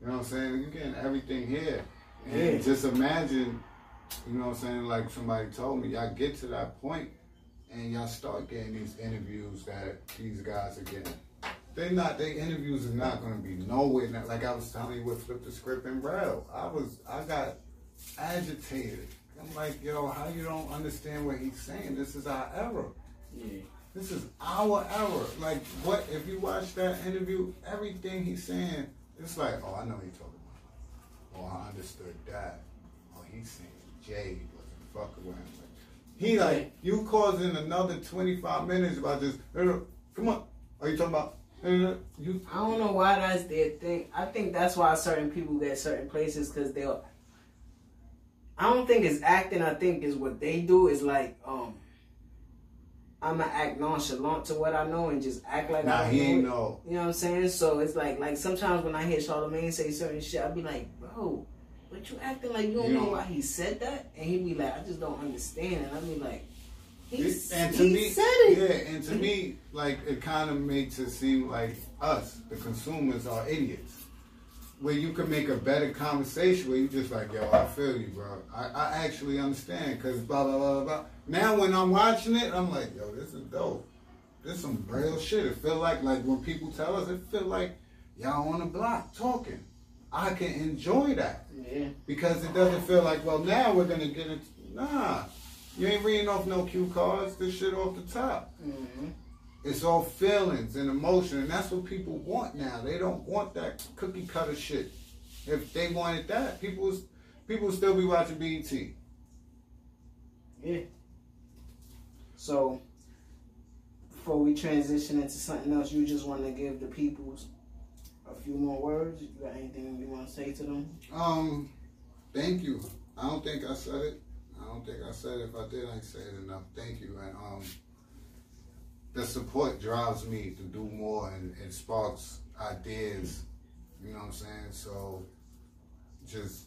C: You know what I'm saying? You're getting everything here. And
A: Yeah.
C: just imagine, you know what I'm saying? Like somebody told me, y'all get to that point and y'all start getting these interviews that these guys are getting. they not they interviews are not gonna be nowhere. Now, like I was telling you with Flip the Script and Braille, I was I got agitated. I'm like, yo, how you don't understand what he's saying? This is our era.
A: Yeah.
C: This is our era. Like, what if you watch that interview? Everything he's saying, it's like, oh, I know he talking about. Oh, I understood that. Oh, he's saying Jay wasn't fucking with him. Like, he like you causing another twenty five minutes about this. Come on, are you talking about? You
A: I don't know why that's their thing. I think that's why certain people get certain places because they'll. I don't think it's acting. I think is what they do is like um. I'ma act nonchalant to what I know and just act like
C: Nah,
A: I don't
C: he
A: know
C: ain't know.
A: You know what I'm saying? So it's like like sometimes when I hear Charlamagne say certain shit, I be like, bro, but you acting like you don't
C: You
A: know why he said that, and he be like, I just don't understand, and I be like, he,
C: It- and
A: he
C: me,
A: said it.
C: yeah, and to me, like it kind of makes it seem like us, the consumers, are idiots. Where you could make a better conversation where you just like, yo, I feel you, bro. I, I actually understand because blah blah blah blah. Now when I'm watching it, I'm like, yo, this is dope. This is some real shit. It feel like like when people tell us, it feel like y'all on the block talking. I can enjoy that
A: Yeah.
C: because it doesn't feel like, well, now we're gonna get it. Nah, you ain't reading off no cue cards. This shit off the top.
A: hmm
C: It's all feelings and emotion, and that's what people want now. They don't want that cookie cutter shit. If they wanted that, people was, people would still be watching BET.
A: Yeah. So, before we transition into something else, you just want to give the peoples a few more words. You got anything you want to say to them?
C: Um, thank you. I don't think I said it. I don't think I said it. If I did, I say it enough. Thank you. And um, the support drives me to do more and it sparks ideas. You know what I'm saying? So just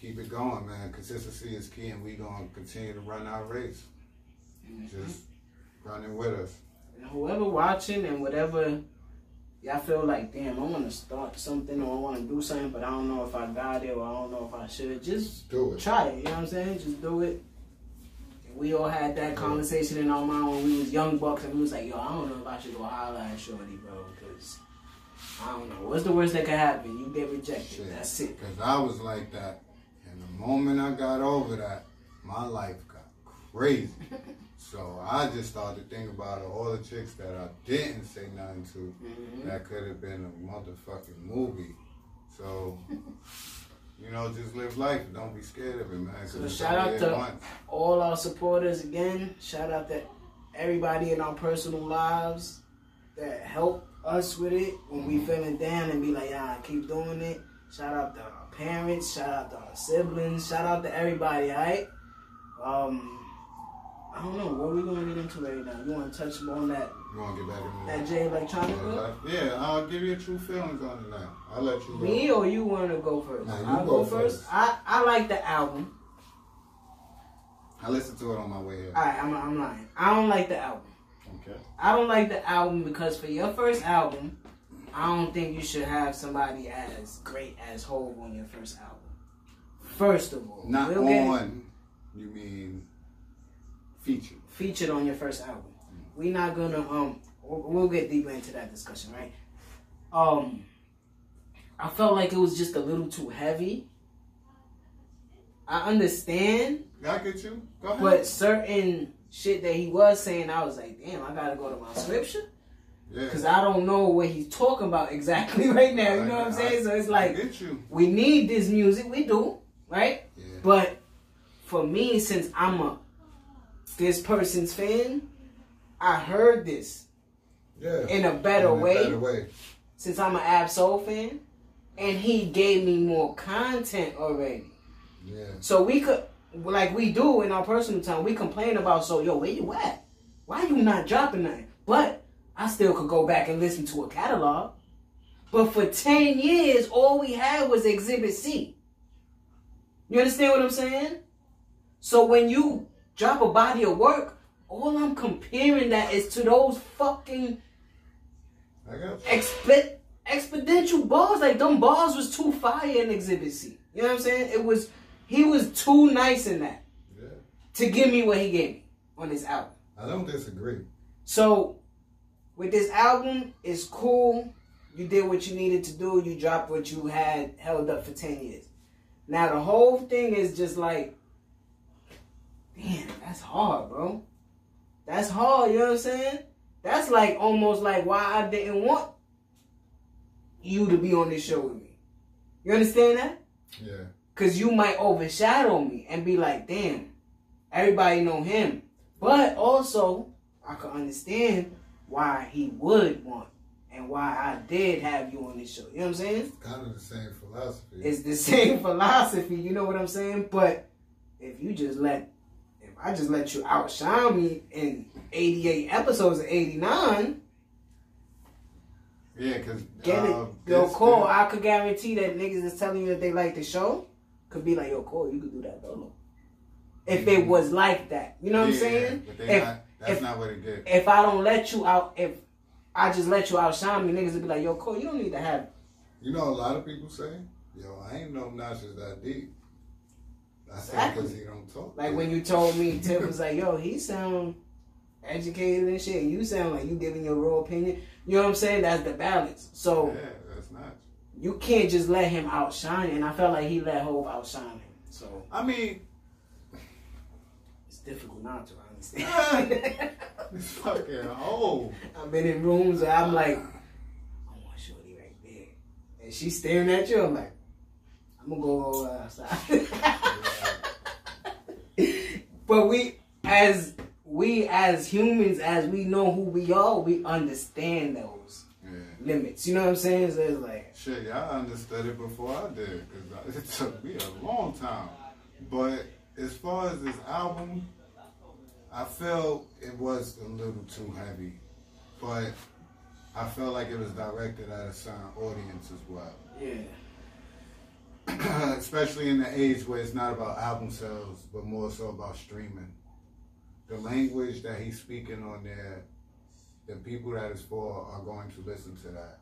C: keep it going, man. Consistency is key, and we gonna continue to run our race. Mm-hmm. Just running with us.
A: And whoever watching and whatever y'all feel like, damn, I want to start something or I want to do something, but I don't know if I got it or I don't know if I should. Just
C: Do it.
A: try it. You know what I'm saying? Just do it. We all had that conversation in our mind when we was young bucks, and we was like, "Yo, I don't know if I should go holler at Shorty, bro, because I don't know. What's the worst that could happen? You get rejected.
C: Shit.
A: That's it.
C: Cause I was like that, and the moment I got over that, my life got crazy. *laughs* so I just started thinking about all the chicks that I didn't say nothing to.
A: Mhm.
C: That could have been a motherfucking movie. So, *laughs* you know, just live life. Don't be scared of it, man.
A: So shout out to-
C: once.
A: All our supporters again. Shout out to everybody in our personal lives that help us with it when we feeling down and be like, "Yeah, keep doing it." Shout out to our parents. Shout out to our siblings. Shout out to everybody. All right. Um, I don't know what we gonna get into right now. You want to touch on that
C: You want to get back in
A: that Jay Electronica?
C: Yeah, Yeah, I'll give you a true feelings on it now. I'll let you go.
A: Me or you want to go first?
C: Nah, you
A: I'll
C: go
A: go first.
C: first.
A: I I like the album.
C: I listened to it on my way here.
A: All right, I'm I'm lying. I don't like the album.
C: Okay.
A: I don't like the album because for your first album, I don't think you should have somebody as great as Hove on your first album. First of all,
C: Not
A: get
C: on, you mean featured.
A: featured on your first album. We're not gonna um. We'll, we'll get deeper into that discussion, right? Um, I felt like it was just a little too heavy. I understand,
C: I get you. Go ahead.
A: but certain shit that he was saying, I was like, damn, I gotta go to my scripture.
C: yeah.
A: Because I don't know what he's talking about exactly *laughs* right now. You know what I'm saying? So it's like we need this music. We do, right?
C: Yeah.
A: But for me, since I'm a this person's fan, I heard this
E: Yeah.
A: in a better
E: In a
A: way.
E: Better way.
A: Since I'm an Ab-Soul fan, and he gave me more content already.
E: Yeah.
A: So we could, like we do in our personal time, we complain about, so yo, where you at? Why you not dropping nothing? But I still could go back and listen to a catalog. But for 10 years, all we had was Exhibit C. You understand what I'm saying? So when you drop a body of work, all I'm comparing that is to those fucking
C: I got you.
A: Exponential balls. Like them balls was too fire in Exhibit C. You know what I'm saying? It was he was too nice in that
E: Yeah.
A: to give me what he gave me on this album.
E: I don't disagree.
A: So with this album, it's cool. You did what you needed to do. You dropped what you had held up for ten years. Now the whole thing is just like, damn, that's hard, bro. That's hard. You know what I'm saying? That's like almost like why I didn't want you to be on this show with me. You understand that?
C: Yeah.
A: Cause you might overshadow me and be like, damn, everybody know him. But also, I can understand why he would want and why I did have you on this show. You know what I'm saying?
E: Kind of the same philosophy.
A: It's the same philosophy, you know what I'm saying? But if you just let if I just let you outshine me in 88 episodes of 89,
C: Yeah, because
A: get it.
C: uh,
A: Yo, Cole, I could guarantee that niggas is telling you that they like the show could be like, yo, Cole, you could do that solo. If it was like that. You know what I'm saying?
C: But
A: If,
C: not, that's
A: if-
C: not what it did.
A: if I don't let you out, if I just let you outshine me, niggas would be like, yo, Cole, you don't need to have
E: You know, a lot of people say, "Yo, I ain't know Nas that deep." That's
A: Exactly.
E: because he don't talk.
A: Like when you told me, Tim was like, yo, he sound educated and shit. You sound like you giving your real opinion. You know what I'm saying? That's the balance. So
C: Yeah, that's not.
A: you can't just let him outshine. And I felt like he let Hove outshine him. So
C: I mean,
A: it's difficult not to understand. *laughs*
C: it's fucking old.
A: I've been in rooms and I'm like, I want Shorty right there. And she's staring at you. I'm like, I'm gonna go uh, *laughs* outside. but we, as we as humans, as we know who we are, we understand those
C: Yeah.
A: limits. You know what I'm saying? So it's like,
C: Shit, y'all understood it before I did, because *laughs* it took me a long time. But as far as this album, I felt it was a little too heavy. But I felt like it was directed at a certain audience as well.
A: yeah, *clears throat*
C: Especially in the age where it's not about album sales, but more so about streaming. The language that he's speaking on there, the people that it's for are going to listen to that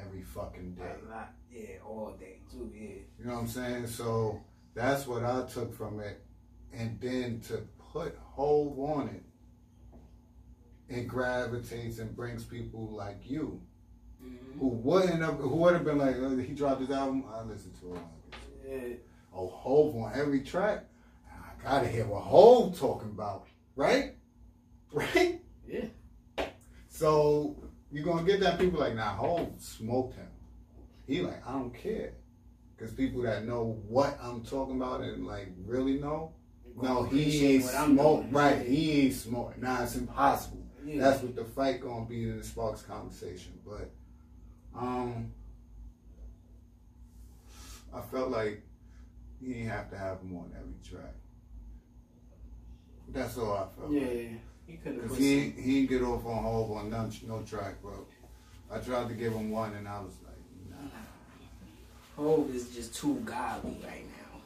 C: every fucking day.
A: a lot, yeah, all day too. Yeah,
C: You know what I'm saying? So that's what I took from it. And then to put Hove on it, it gravitates and brings people like you
A: Mm-hmm.
C: who wouldn't have, who would have been like, oh, he dropped his album, I listened to it.
A: yeah.
C: Oh, Hove on every track. I gotta hear what Hove talking about, right? *laughs* Right?
A: Yeah.
C: So you're gonna get that people like, nah, Hove smoked him. He like, I don't care. Cause people that know what I'm talking about and like really know, no, he ain't smoked. Right, he ain't smoked. Nah, it's impossible.
A: Yeah.
C: That's what the fight gonna be in the Sparks conversation. But um I felt like he didn't have to have him on every track. That's all I felt.
A: Yeah,
C: like.
A: he could have
C: Cause he
A: some.
C: ain't- he ain't get off on Hove on none, no track, bro. I tried to give him one and I was like, nah,
A: Hove is just too godly right now.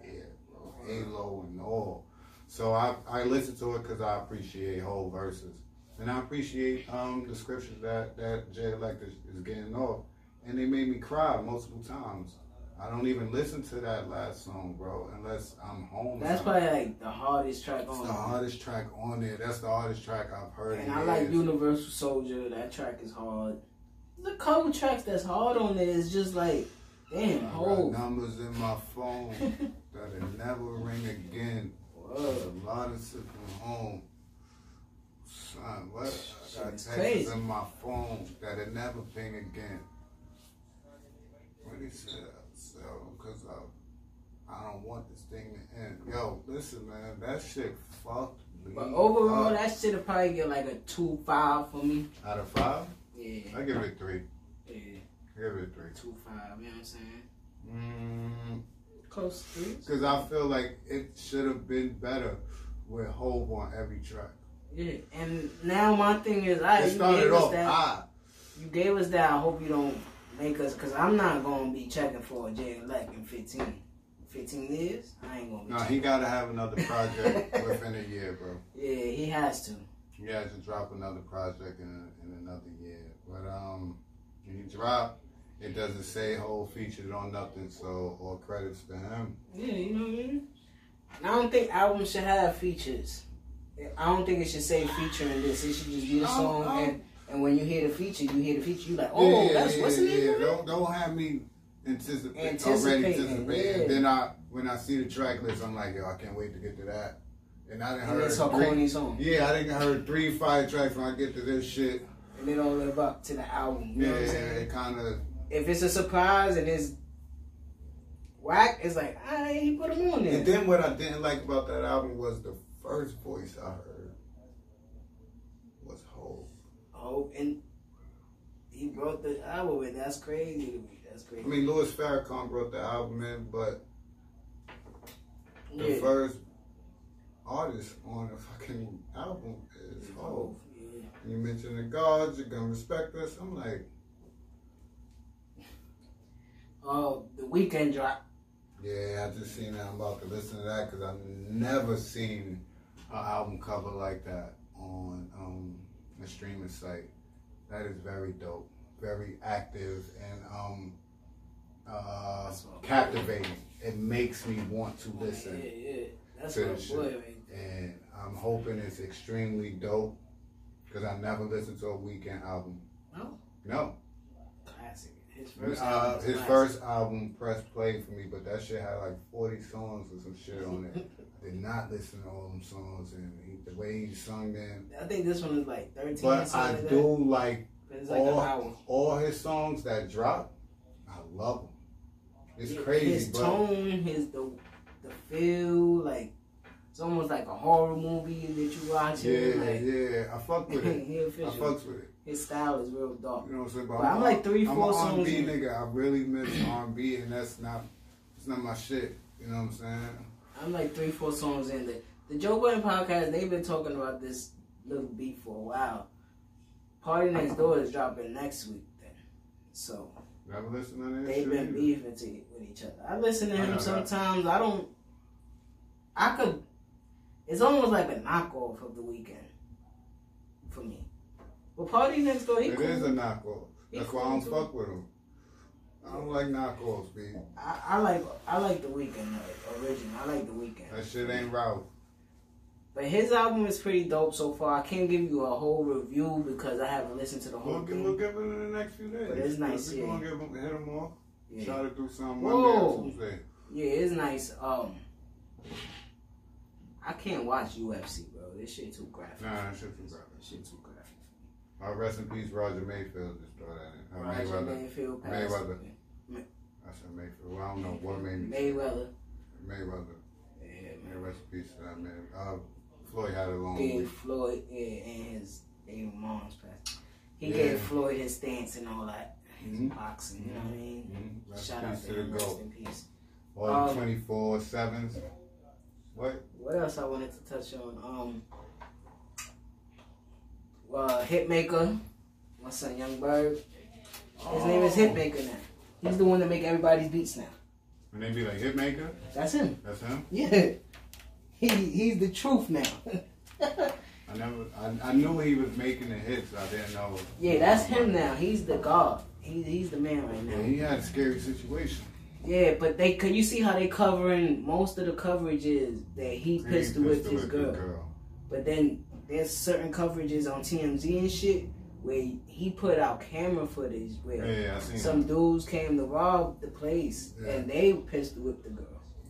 C: that nigga bro. Halo and all. So I I listened to it because I appreciate whole verses. And I appreciate um the scriptures that, that Jay Elect is, is getting off. And they made me cry multiple times. I don't even listen to that last song, bro, unless I'm home.
A: That's
C: somewhere.
A: probably like the hardest track on
C: It's
A: on.
C: the hardest track on there. That's the hardest track I've heard.
A: And I like. Universal Soldier. That track is hard. There's a couple tracks that's hard on there. It's just like, damn,
C: I got numbers in my phone *laughs* that'll never ring again.
A: Whoa.
C: A lot of shit from home. Son, what? I got texts in my phone that'll never ping again. What he said, so, because I, I don't want this thing to end. Yo, listen, man, that shit fucked me.
A: But overall,
C: up.
A: that shit'll probably get like a two five for me.
C: Out of five,
A: Yeah,
C: I give it three.
A: yeah,
C: I give it three.
A: two five. You know what I'm saying?
C: Mm,
A: Close to three.
C: Because I feel like it should have been better with Hove on every track.
A: Yeah, and now my thing is, I
C: It
A: you
C: started
A: gave us
C: off
A: that.
C: high.
A: You gave us that. I hope you don't make us, cause I'm not gonna be checking for a Jay Elect in 15, 15 years. I ain't gonna be.
C: No,
A: checking.
C: he got to have another project *laughs* within a year, bro.
A: Yeah, he has to.
C: He has to drop another project in, in another year. But um, when he drop, it doesn't say whole featured on nothing, so all credits to him.
A: Yeah, you know what I mean. I don't think albums should have features. I don't think it should say featuring this. It should just be the
C: Oh,
A: song, and and when you hear the feature, you hear the feature. You like, oh,
C: Yeah,
A: that's
C: yeah,
A: what's the name
C: yeah.
A: of it?
C: Don't don't have me anticipate, already
A: Anticipating,
C: anticipating.
A: yeah.
C: Then I when I see the track list, I'm like, yo, I can't wait to get to that. And I didn't
A: And
C: heard
A: it's corny song,
C: Yeah, I didn't heard three fire tracks when I get to this shit.
A: and they don't live up to the album. You know
C: Yeah,
A: what I'm saying?
C: it kind of
A: If it's a surprise and it's whack, it's like, ah, he put him on there.
C: And then what I didn't like about that album was the first voice I heard was Hov.
A: Oh, and he wrote the album, and that's crazy to me. That's crazy.
C: I mean, Louis Farrakhan brought the album in, but the
A: yeah.
C: first artist on the fucking album is Hov.
A: Oh, yeah.
C: You mentioned the gods, you're gonna respect us. I'm like,
A: oh, the Weeknd drop.
C: yeah, I just seen that. I'm about to listen to that because I've never seen an album cover like that on um, a streaming site. That is very dope, very active, and um, uh, captivating. It makes me want to listen.
A: yeah. That's
C: to
A: my
C: the
A: boy
C: shit.
A: right there.
C: and I'm hoping it's extremely dope because I never listened to a Weeknd album.
A: No?
C: No,
A: Classic. His first
C: uh, his
A: classic.
C: first album pressed play for me, but that shit had like 40 songs or some shit on it. *laughs* Did not listen to all them songs, and he, the way he sung them.
A: I think this one is like 13
C: But I
A: like
C: do like
A: like
C: all, all his songs that drop. I love them. It's crazy,
A: His
C: but
A: tone, his the the feel, like it's almost like a horror movie that you watching.
C: yeah,
A: like,
C: yeah, I fuck with *laughs* it. I fucks with it.
A: His style is real dark.
C: You know what I'm saying? But
A: But I'm like three,
C: I'm
A: four
C: an
A: songs
C: R&B nigga. I really miss R&B, and that's not, it's not my shit. You know what I'm saying?
A: I'm like three, four songs in. The the Joe Budden podcast, they've been talking about this little beat for a while. PartyNextDoor is dropping next week then. So
C: Never listen to that
A: they've been
C: either.
A: beefing to, with each other. I listen to
C: I
A: him
C: that.
A: sometimes. I don't. I could. It's almost like a knockoff of the Weeknd for me. But PartyNextDoor, he
C: It
A: cool.
C: is a knockoff.
A: He
C: That's
A: cool
C: why I don't
A: too.
C: fuck with him. I don't like knockoffs, B.
A: I, I like I like the Weeknd like, original. I like the Weeknd.
C: That shit ain't Ralph.
A: But his album is pretty dope so far. I can't give you a whole review because I haven't listened to the whole
C: We'll
A: thing.
C: we'll give it in the next few days.
A: But it's nice,
C: We
A: yeah.
C: gonna give him, hit him off.
A: Yeah.
C: Try to do something
A: Whoa.
C: Monday or Tuesday.
A: Yeah, it's nice. Um, I can't watch UFC, bro. This shit too graphic.
C: Nah, that shit too graphic.
A: This shit too graphic.
C: Uh, rest in peace, Roger Mayfield. Just throw that in. Uh,
A: Roger
C: Mayweather.
A: Mayfield passed.
C: Mayweather. I said Mayfield. Well, I don't know what made me.
A: Mayweather.
C: Mayweather.
A: Yeah,
C: Yeah,
A: man.
C: rest in peace that man. Uh, Floyd had a long
A: Gave
C: week.
A: Floyd yeah, and his baby mom's passed. He
C: Yeah.
A: gave Floyd his stance and all that. His
C: Mhm.
A: boxing, you know what I mean?
C: Mhm. Rest
A: Shout out to him.
C: the
A: Rest in peace.
C: All
A: Um,
C: 24 sevens. What?
A: What else I wanted to touch on? Um, uh, Hitmaka, my son Yung Berg. His name is
C: Oh.
A: Hitmaka now. He's the one that make everybody's beats now.
C: And they be like, Hitmaka?
A: That's him.
C: That's him?
A: Yeah, he he's the truth now. *laughs*
C: I never, I, I knew he was making the hits. I didn't know.
A: yeah, that's him now. He's the god. He, he's the man right
C: Yeah,
A: now.
C: he had a scary situation.
A: Yeah, but they can you see how they covering most of the coverages that he pistol whipped his
C: pistol-whipped
A: girl. But then there's certain coverages on TMZ and shit where he put out camera footage where
C: Yeah, yeah,
A: some
C: that.
A: dudes came to rob the place
C: Yeah.
A: and they pistol whipped the girl.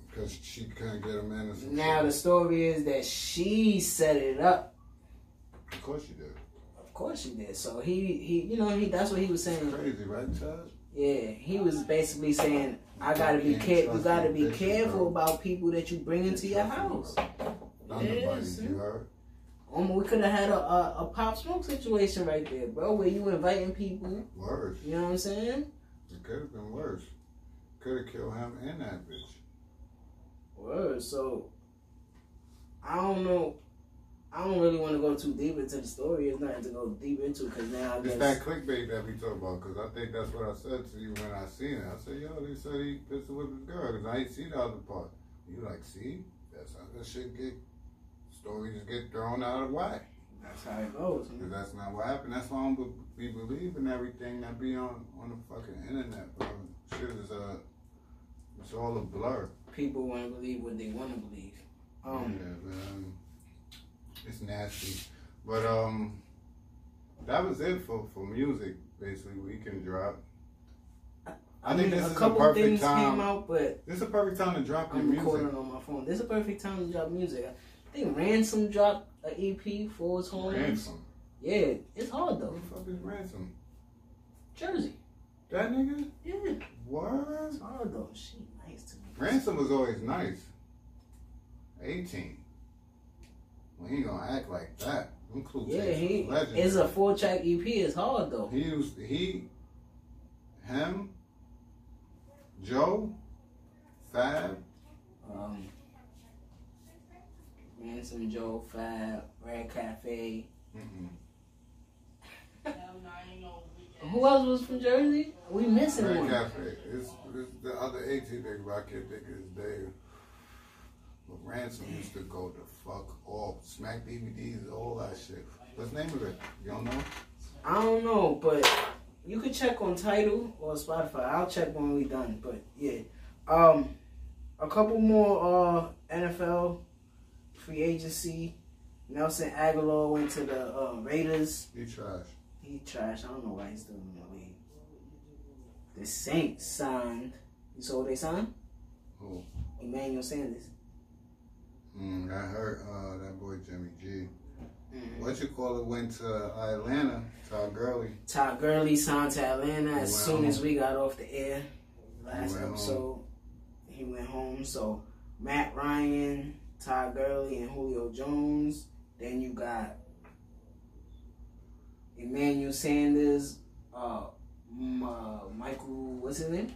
C: Because she couldn't get him in. or some
A: Now the story is that she set it up.
C: Of course she did.
A: Of course she did. So he he you know he that's what he was saying.
C: Crazy, right, Chad?
A: Yeah, he was basically saying I gotta be
C: Can't
A: you gotta be careful about people that you bring into your house.
C: Underbody,
A: Yes,
C: you heard?
A: Um, we could have had a, a a pop smoke situation right there, bro, where you inviting people.
C: Worse.
A: You know what I'm saying?
C: It could have been worse. Could have killed him and that bitch.
A: Word. So I don't know. I don't really want to go too deep into the story. It's nothing to go deep into because now I
C: It's
A: guess
C: that clickbait that we talk about, because I think that's what I said to you when I seen it. I said, yo, they said he pissed with his girl, because I ain't seen the other part. You like, see? That's how that shit get, stories get thrown out of whack.
A: that's how it goes.
C: Because that's not what happened. That's why I don't be believing everything that be on, on the fucking internet, bro. Shit is, uh, it's all a blur.
A: People want to believe what they want to believe. Um,
C: yeah, man. It's nasty. But um, that was it for for music. Basically, we can drop. I think this
A: a
C: is a
A: couple
C: perfect
A: things
C: time.
A: came out, but
C: This is a perfect time to drop your
A: I'm
C: music.
A: recording on my phone. This is a perfect time to drop music. Think Ransom dropped an EP for his home.
C: Ransom.
A: Yeah, it's hard
C: Who
A: though.
C: the fuck is Ransom?
A: Jersey.
C: That nigga?
A: Yeah,
C: What?
A: it's hard though. She nice to me.
C: Ransom was always nice. 18. Well, he ain't gonna act like that.
A: Yeah, he
C: legendary.
A: it's a four track EP. It's hard though.
C: He used he, him, Joe, Fab.
A: Um, Ransom, Joe, Fab, Red Cafe.
C: Mm-mm.
A: Who else was from Jersey? We missing
C: Red
A: one.
C: Cafe. It's, it's the other 18 nigga, but I can't think of his name. But Ransom used to go the fuck off. Smack DVDs, all that shit. What's the name of it? You don't know?
A: I don't know, but you could check on Tidal or Spotify. I'll check when we done. But yeah, um, a couple more uh NFL free agency. Nelson Agholor went to the uh, Raiders.
C: He trash.
A: He trash. I don't know why he's still in the league. The Saints signed. You saw what they signed?
C: Who?
A: Emmanuel Sanders.
C: Mm, I heard uh, that boy Jimmy G. What you call it went to Atlanta, Todd Gurley.
A: Todd Gurley signed to Atlanta as soon as we got off the air last
C: He
A: episode. He went home. So Matt Ryan, Todd Gurley, and Julio Jones. Then you got Emmanuel Sanders, uh, uh, Michael, what's his name?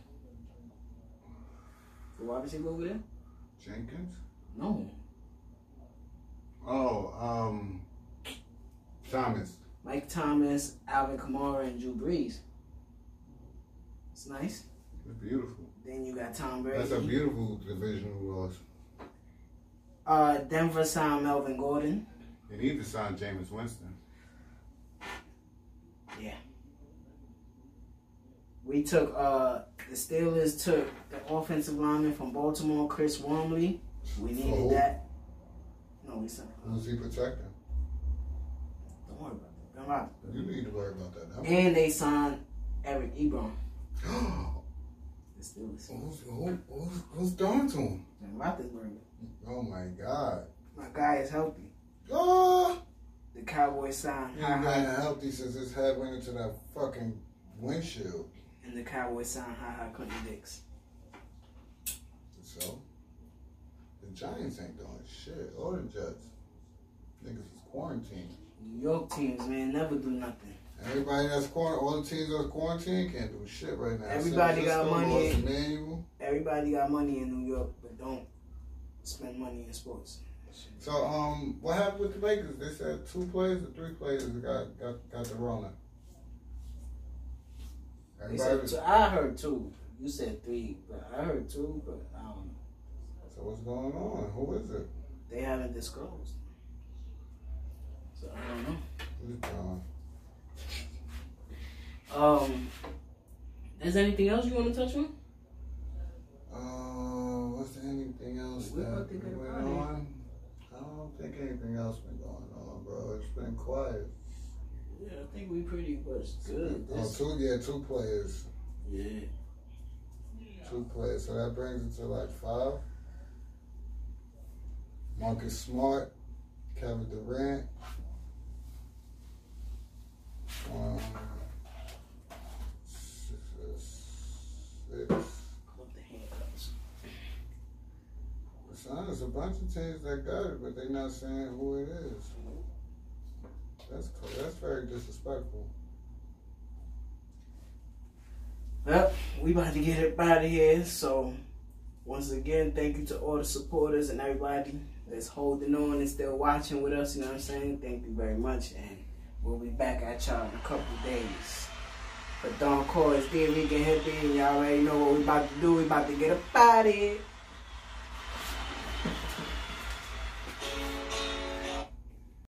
A: The wide receiver over there?
C: Jenkins?
A: No,
C: Oh, um, Thomas.
A: Mike Thomas, Alvin Kamara, and Drew Brees. It's nice.
C: It's beautiful.
A: Then you got Tom Brady.
C: That's a beautiful division loss.
A: Uh, Denver signed Melvin Gordon.
C: They need to sign Jameis Winston. Yeah.
A: We took uh the Steelers took the offensive lineman from Baltimore, Chris Wormley. We needed that. No, we signed.
C: Who's he protecting?
A: Don't worry about that. Don't worry.
C: You need to worry about that. That
A: And they signed Eric Ebron. *gasps* The Steelers.
C: who's, who, who's, who's doing to him?
A: And Roethlisberger.
C: Oh my God.
A: My guy is healthy.
C: Oh!
A: The Cowboys signed
C: He
A: Ha
C: ain't
A: Ha,
C: been healthy since his head went into that fucking windshield.
A: and the Cowboys signed Ha Ha Clinton Dix.
C: So, the Giants ain't doing shit. Or the Jets. Niggas is quarantined.
A: New York teams, man, never do nothing.
C: Everybody that's quarantined, all the teams that's quarantined can't do shit right now.
A: Everybody got money.
C: Emmanuel.
A: Everybody got money in New York, but don't spend money in sports.
C: So, um, what happened with the Lakers? They said two players or three players got got, got the.
A: They said I heard two. You said three, but I heard two, but I don't know.
C: So what's going on? Who is it?
A: They haven't disclosed. So I don't know. Um, is there anything else you want to touch on?
C: Uh, what's there anything else
A: We
C: that went on? I don't think anything else been going on, bro. It's been quiet.
A: Yeah, I think we pretty much good.
C: Oh,
A: This,
C: two, yeah, two players.
A: yeah.
C: Two players. So that brings it to like five. Marcus Smart, Kevin Durant. Um, six, six.
A: Clip the handcuffs.
C: Son, there's a bunch of teams that got it, but they're not saying who it is. That's. That's very disrespectful.
A: Well, we about to get it out of here. So, once again, thank you to all the supporters and everybody that's holding on and still watching with us. You know what I'm saying? Thank you very much. And we'll be back at y'all in a couple days. But Don Core is there. We can hit and y'all already know what we about to do. We about to get up out of here.